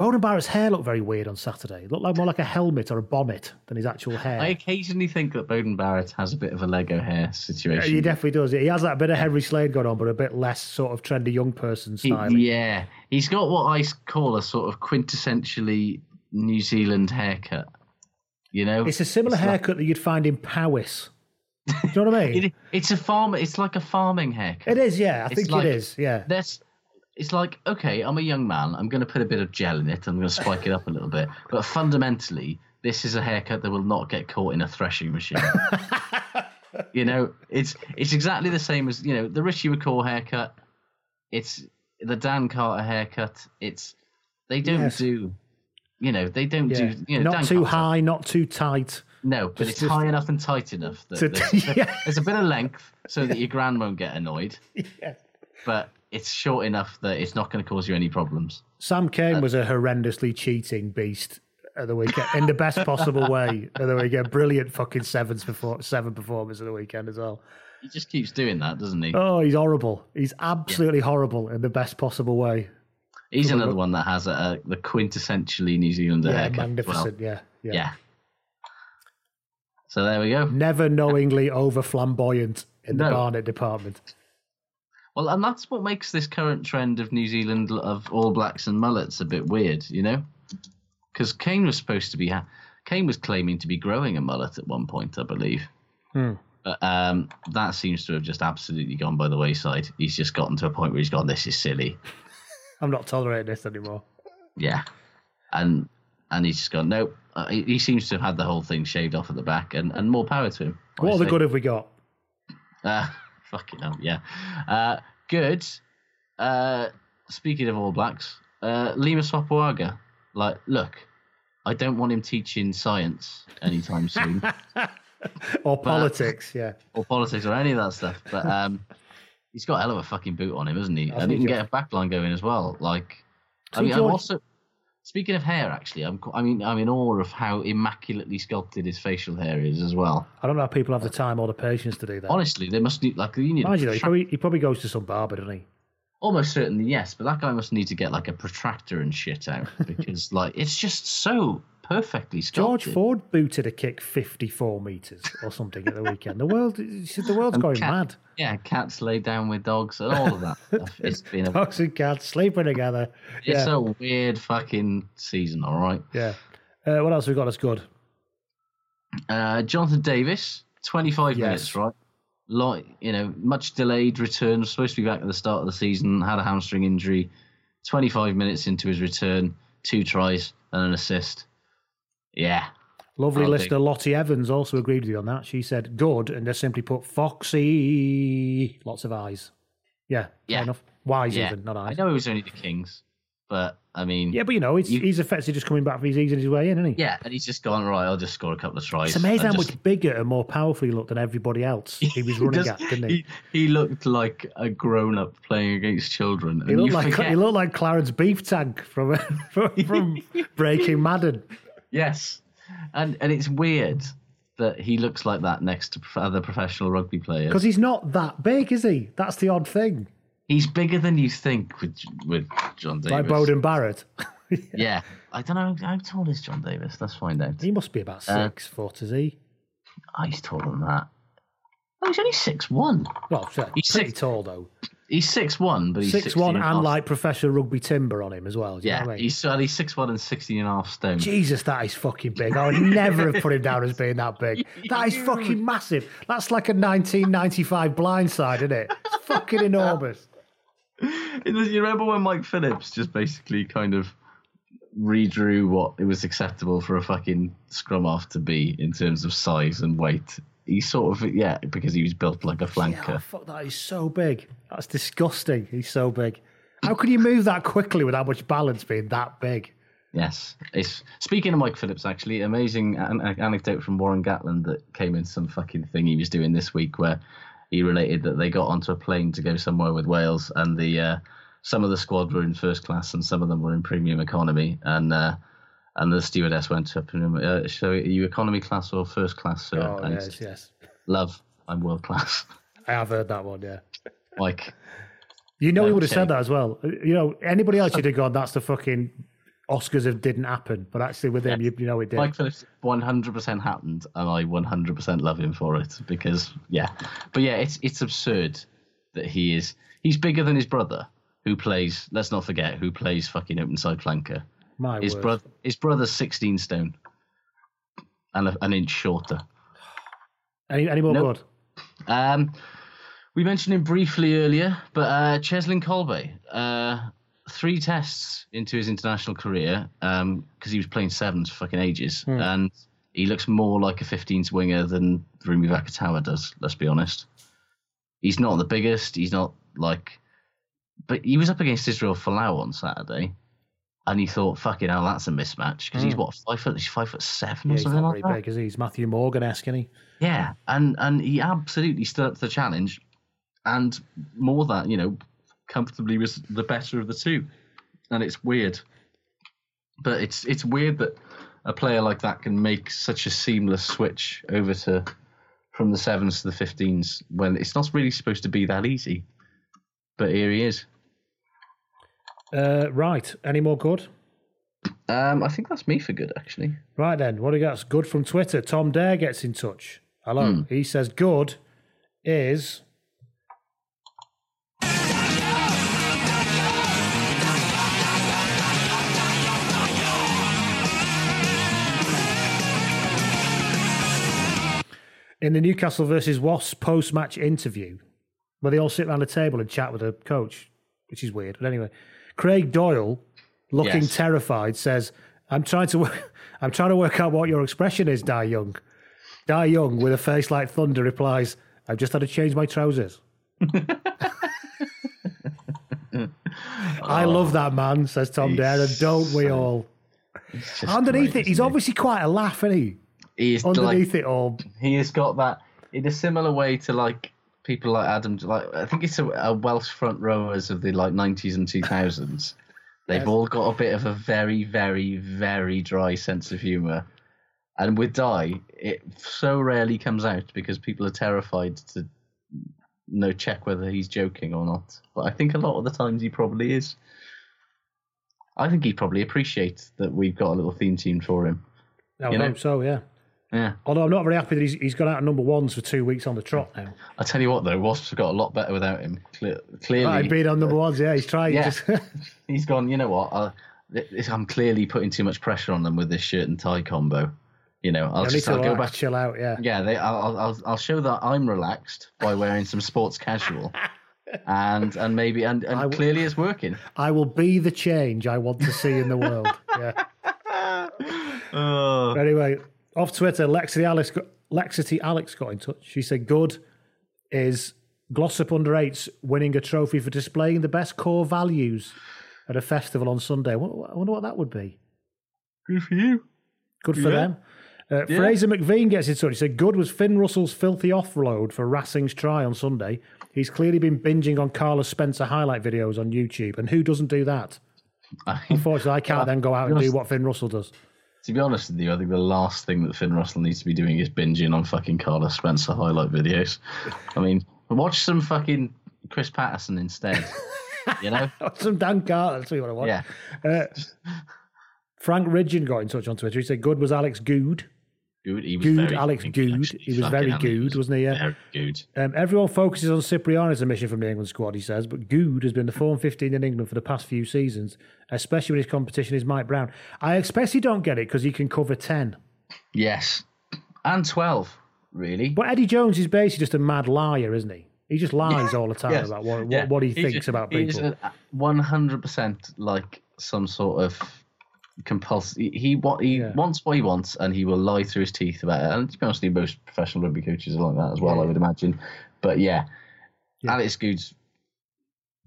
Beauden Barrett's hair looked very weird on Saturday. It looked like more like a helmet or a bonnet than his actual hair. I occasionally think that Bowden Barrett has a bit of a Lego hair Yeah, situation. he definitely does. He has that bit of Henry Slade going on, but a bit less sort of trendy young person He- style. yeah, he's got what I call a sort of quintessentially New Zealand haircut. You know, It's a similar like- haircut that you'd find in Powys. Do you know what I mean? It, it's a farm. It's like a farming haircut. it is, yeah. I It's think like- it is, yeah. That's. It's like okay, I'm a young man. I'm going to put a bit of gel in it. I'm going to spike it up a little bit. But fundamentally, this is a haircut that will not get caught in a threshing machine. you know, it's it's exactly the same as you know the Richie McCaw haircut. It's the Dan Carter haircut. It's They don't Yes. do, you know, they don't Yeah. do, you know, not Dan too Cotter- high, not too tight. No, but Just- it's just- high enough and tight enough that To- there's, yeah. there's a bit of length so that your gran won't get annoyed, Yeah. but it's short enough that it's not going to cause you any problems. Sam Uh, Cane was a horrendously cheating beast at the weekend in the best possible way at the weekend. Brilliant fucking sevens before seven performance at the weekend as well. He just keeps doing that, doesn't he? Oh, he's horrible. He's absolutely horrible in the best possible way. He's Come another look. one that has a, a the quintessentially New Zealander Yeah, haircut. as well. magnificent. Yeah, yeah, Yeah. So there we go. Never knowingly over flamboyant in the No. Barnet department. Well, and that's what makes this current trend of New Zealand of All Blacks and mullets a bit weird, you know? Because Cane was supposed to be, ha- Cane was claiming to be growing a mullet at one point, I believe. Hmm. But um, that seems to have just absolutely gone by the wayside. He's just gotten to a point where he's gone, this is silly. I'm not tolerating this anymore. Yeah. And and he's just gone, nope. Uh, he, he seems to have had the whole thing shaved off at the back, and, and more power to him. What other honestly. good have we got? Uh, fucking hell, yeah. Uh, good. Uh, speaking of All Blacks, uh, Lima Sopoaga. Like, look, I don't want him teaching science anytime soon, Or politics? Yeah. or politics, or any of that stuff. But um, he's got a hell of a fucking boot on him, hasn't he? Hasn't and he can get a backline going as well. Like, I mean, I'm also. Speaking of hair, actually, I'm I mean, I'm in awe of how immaculately sculpted his facial hair is as well. I don't know how people have the time or the patience to do that. Honestly, they must need like you need. a Mind you, though, he probably, he probably goes to some barber, doesn't he? Almost certainly yes, but that guy must need to get like a protractor and shit out because like it's just so perfectly George. Ford booted a kick 54 metres or something at the weekend. The world, the world's And going cat- mad. Yeah, cats lay down with dogs and all of that stuff. It's been a Dogs and cats sleeping together. it's yeah. a weird fucking season, all right. yeah. Uh, what else we got that's good? Uh, Jonathan Davis, twenty five Yes. minutes, right? Like you know, much delayed return. Was supposed to be back at the start of the season. Had a hamstring injury. Twenty five minutes into his return, two tries and an assist. Yeah, Lovely listener Lottie Evans also agreed with you on that. She said good and just simply put Foxy. Lots of eyes. Yeah, Yeah. enough. Wise yeah. even, not eyes. I know it was only the Kings, but I mean, Yeah, but you know, You- he's effectively just coming back for he's easing his way in, isn't he? Yeah, and he's just gone right. I'll just score a couple of tries. It's amazing how just- much bigger and more powerful he looked than everybody else he was running just- at, didn't he? he? He looked like a grown-up playing against children. He looked you like forget- he looked like Clarence Beef Tank from from, from Breaking Madden. yes, and and it's weird that he looks like that next to other professional rugby players. Because he's not that big, is he? That's the odd thing. He's bigger than you think with with John Davis. Like Beauden Barrett. Yeah, I don't know how tall is John Davis. Let's find out. He must be about Uh, six foot, is he? Oh, he's taller than that. Oh, he's only six one. Well, He's pretty six- tall though. He's six one, but he's Six one and and half. like professional rugby timber on him as well. Do you know yeah, I mean? he's well, he's six one and sixteen and a half stone. Jesus, that is fucking big. I would never have put him down as being that big. That is fucking massive. That's like a 1995 blindside, isn't it? It's fucking enormous. You remember when Mike Phillips just basically kind of redrew what it was acceptable for a fucking scrum half to be in terms of size and weight? He sort of yeah, because he was built like a Yeah, flanker. fuck, that is so big. That's disgusting. He's so big. How can you move that quickly with that much balance being that big? Yes. It's speaking of Mike Phillips, actually, amazing an- an- anecdote from Warren Gatland that came in some fucking thing he was doing this week where he related that they got onto a plane to go somewhere with Wales and the uh, some of the squad were in first class and some of them were in premium economy and uh, and the stewardess went up and uh, so are you economy class or first class sir? Oh, and yes, yes. love I'm world class I have heard that one, yeah. like You know, he would have said that as well. You know, anybody else would have gone, that's the fucking Oscars of didn't happen. But actually, with him, you, you know, it did. Mike Phillips 100% happened, and I 100% love him for it because, yeah, but yeah, it's it's absurd that he is he's bigger than his brother, who plays. Let's not forget who plays fucking open side flanker. My his brother, his brother's 16 stone, and a, an inch shorter. Any, any more Nope. good? Um, we mentioned him briefly earlier, but uh, Cheslin Kolbe, uh, three tests into his international career, because he was playing sevens for fucking ages, Hmm. and he looks more like a 15s winger than Rumi Vakatawa does. Let's be honest. He's not the biggest. He's not like, but he was up against Israel Folau on Saturday, and he thought, "Fucking hell, that's a mismatch." Because he's Mm. what five foot? He's five foot seven Yeah, or he's something not like very that. big, is he? He's Matthew Morgan esque, isn't he? Yeah, and and he absolutely stood up to the challenge, and more that you know, comfortably was the better of the two, and it's weird, but it's it's weird that a player like that can make such a seamless switch over to from the sevens to the fifteens when it's not really supposed to be that easy, but here he is. Uh, right. Any more good? Um, I think that's me for good actually. Right then, what do you got? Good from Twitter. Tom Dare gets in touch. Hello. Hmm. He says good is in the Newcastle versus Wasps post match interview, where they all sit around a table and chat with a coach, which is weird. But anyway, Craig Doyle, looking Yes. terrified, says, "I'm trying to, wo- I'm trying to work out what your expression is, Dai Young." Dai Young, with a face like thunder, replies, "I've just had to change my trousers." I love that man, says Tom Dare, and don't we all? Underneath great, it, he's obviously quite a laugh, isn't he? He's Underneath like, it all, he has got that in a similar way to like people like Adam. Like I think it's a, a Welsh front rowers of the like nineties and two thousands. They've Yes. all got a bit of a very, very, very dry sense of humour. And with Dai, it so rarely comes out because people are terrified to no check whether he's joking or not. But I think a lot of the times he probably is. I think he probably appreciates that we've got a little theme tune for him. I You know? hope so, yeah. Yeah. Although I'm not very happy that he's, he's gone out of number ones for two weeks on the trot now. I tell you what, though, Wasps have got a lot better without him. Cle- clearly, Right, being on number ones, yeah, he's trying. Yeah. Just, he's gone. You know what? I, I'm clearly putting too much pressure on them with this shirt and tie combo. You know, I'll need just I'll go back. chill out, yeah. Yeah, they, I'll, I'll- I'll show that I'm relaxed by wearing some sports casual, and and maybe and, and clearly it's working. I will be the change I want to see in the world. Yeah. Oh. Anyway, off Twitter, Lexity Alex, got, Lexity Alex got in touch. She said, "Good is Glossop under eights winning a trophy for displaying the best core values at a festival on Sunday. I wonder, what that would be. Good for you. Good for Yeah. them." Uh, Yeah. Fraser McVean gets in touch. He said, Good was Finn Russell's filthy offload for Racing's try on Sunday. He's clearly been binging on Carlos Spencer highlight videos on YouTube. And who doesn't do that? Unfortunately, I can't then go out and do what Finn Russell does. To be honest with you, I think the last thing that Finn Russell needs to be doing is binging on fucking Carlos Spencer highlight videos. I mean, watch some fucking Chris Paterson instead. you know? Some Dan Carter, that's what you want to watch. Yeah. Uh, Frank Ridgen got in touch on Twitter. He said, Good was Alex Goode. Good. He was Good, very Alex Goode. He was very good, was wasn't he? Yeah. Very good. Um, everyone focuses on Cipriani's omission from the England squad, he says, but Goode has been the form 15 in England for the past few seasons, especially when his competition is Mike Brown. I expect he don't get it because he can cover 10. Yes. And 12, really. But Eddie Jones is basically just a mad liar, isn't he? He just lies all the time Yes. about what, Yeah. what, he He's thinks just- about people. a- 100% like some sort of compulsive. He, he what he wants what he wants, and he will lie through his teeth about it. And to be honest, most professional rugby coaches are like that as well, I would imagine. But yeah, Alex Goode's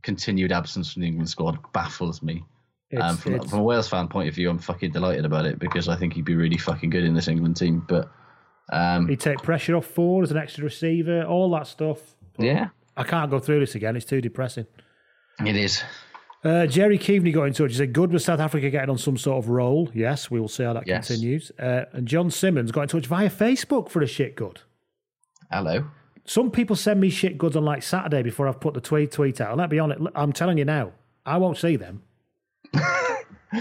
continued absence from the England squad baffles me. Um, from, from a Wales fan point of view, I'm fucking delighted about it because I think he'd be really fucking good in this England team. But um, He'd take pressure off forward as an extra receiver, all that stuff. But Yeah. I can't go through this again. It's too depressing. it is. Uh, Jerry Keaveney got in touch. He said, Good with South Africa getting on some sort of roll. Yes, we will see how that Yes. continues. Uh, and John Simmons got in touch via Facebook for a shit good. Hello. Some people send me shit goods on like Saturday before I've put the tweet tweet out. And let me on it. I'm telling you now, I won't see them.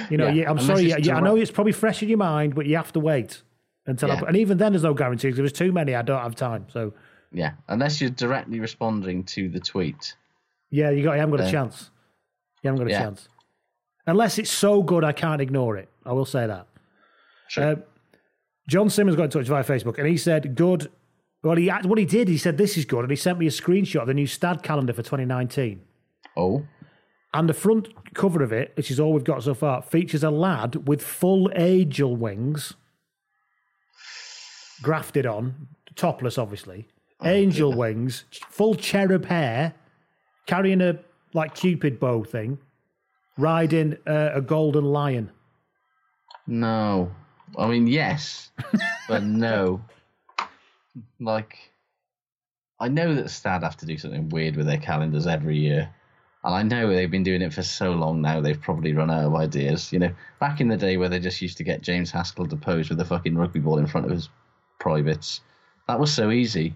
You know, Yeah, yeah, I'm sorry. Yeah, I know it's probably fresh in your mind, but you have to wait until. I put, and even then, there's no guarantee because there's too many, I don't have time. So Yeah, unless you're directly responding to the tweet. yeah, you got. You haven't got a Uh, chance. You haven't got a yeah. chance. Unless it's so good, I can't ignore it. I will say that. Uh, John Simmons got in touch via Facebook, and he said, "Good." Well, he what he did, he said, "This is good," and he sent me a screenshot of the new Stade calendar for 2019. Oh. And the front cover of it, which is all we've got so far, features a lad with full angel wings grafted on, topless, obviously. angel wings, full cherub hair, carrying a like cupid bow thing, riding uh, a golden lion? No. I mean, yes, but no. Like, I know that Stade have to do something weird with their calendars every year. And I know they've been doing it for so long now, they've probably run out of ideas. You know, back in the day where they just used to get James Haskell to pose with a fucking rugby ball in front of his privates, that was so easy.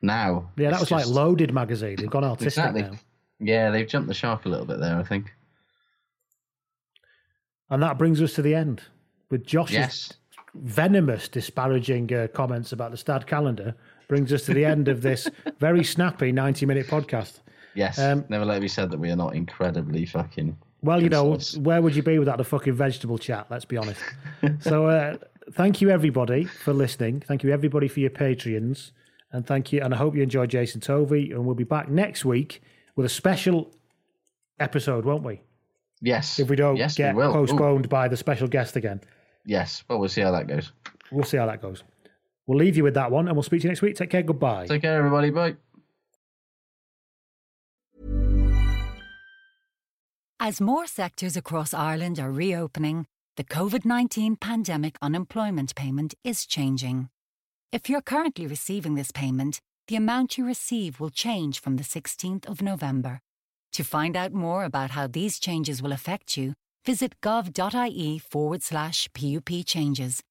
Now. Yeah, that was like Loaded magazine. They've gone artistic Exactly. now. Yeah, they've jumped the shark a little bit there, I think. And that brings us to the end with Josh's Yes. venomous, disparaging uh, comments about the Stade calendar. Brings us to the end of this very snappy 90 minute podcast. Yes. Um, Never let it be said that we are not incredibly fucking. Well, you know, where would you be without a fucking vegetable chat? Let's be honest. so, uh, thank you everybody for listening. Thank you everybody for your Patreons, and thank you. And I hope you enjoyed Jason Tovey. And we'll be back next week with a special episode, won't we? Yes. If we don't yes, we get will. Ooh. postponed by the special guest again, Yes. Well, we'll see how that goes. we'll see how that goes. We'll leave you with that one, and we'll speak to you next week. Take care. Goodbye. Take care, everybody. Bye. As more sectors across Ireland are reopening, the COVID 19 pandemic unemployment payment is changing. If you're currently receiving this payment, the amount you receive will change from the 16th of November. To find out more about how these changes will affect you, visit gov.ie forward slash PUP changes.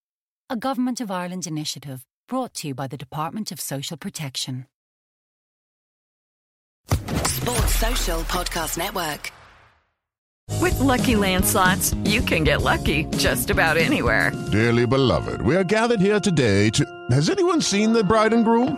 A Government of Ireland initiative brought to you by the Department of Social Protection. Sports Social Podcast Network. With Lucky Land slots, you can get lucky just about anywhere. Dearly beloved, we are gathered here today to. Has anyone seen the bride and groom?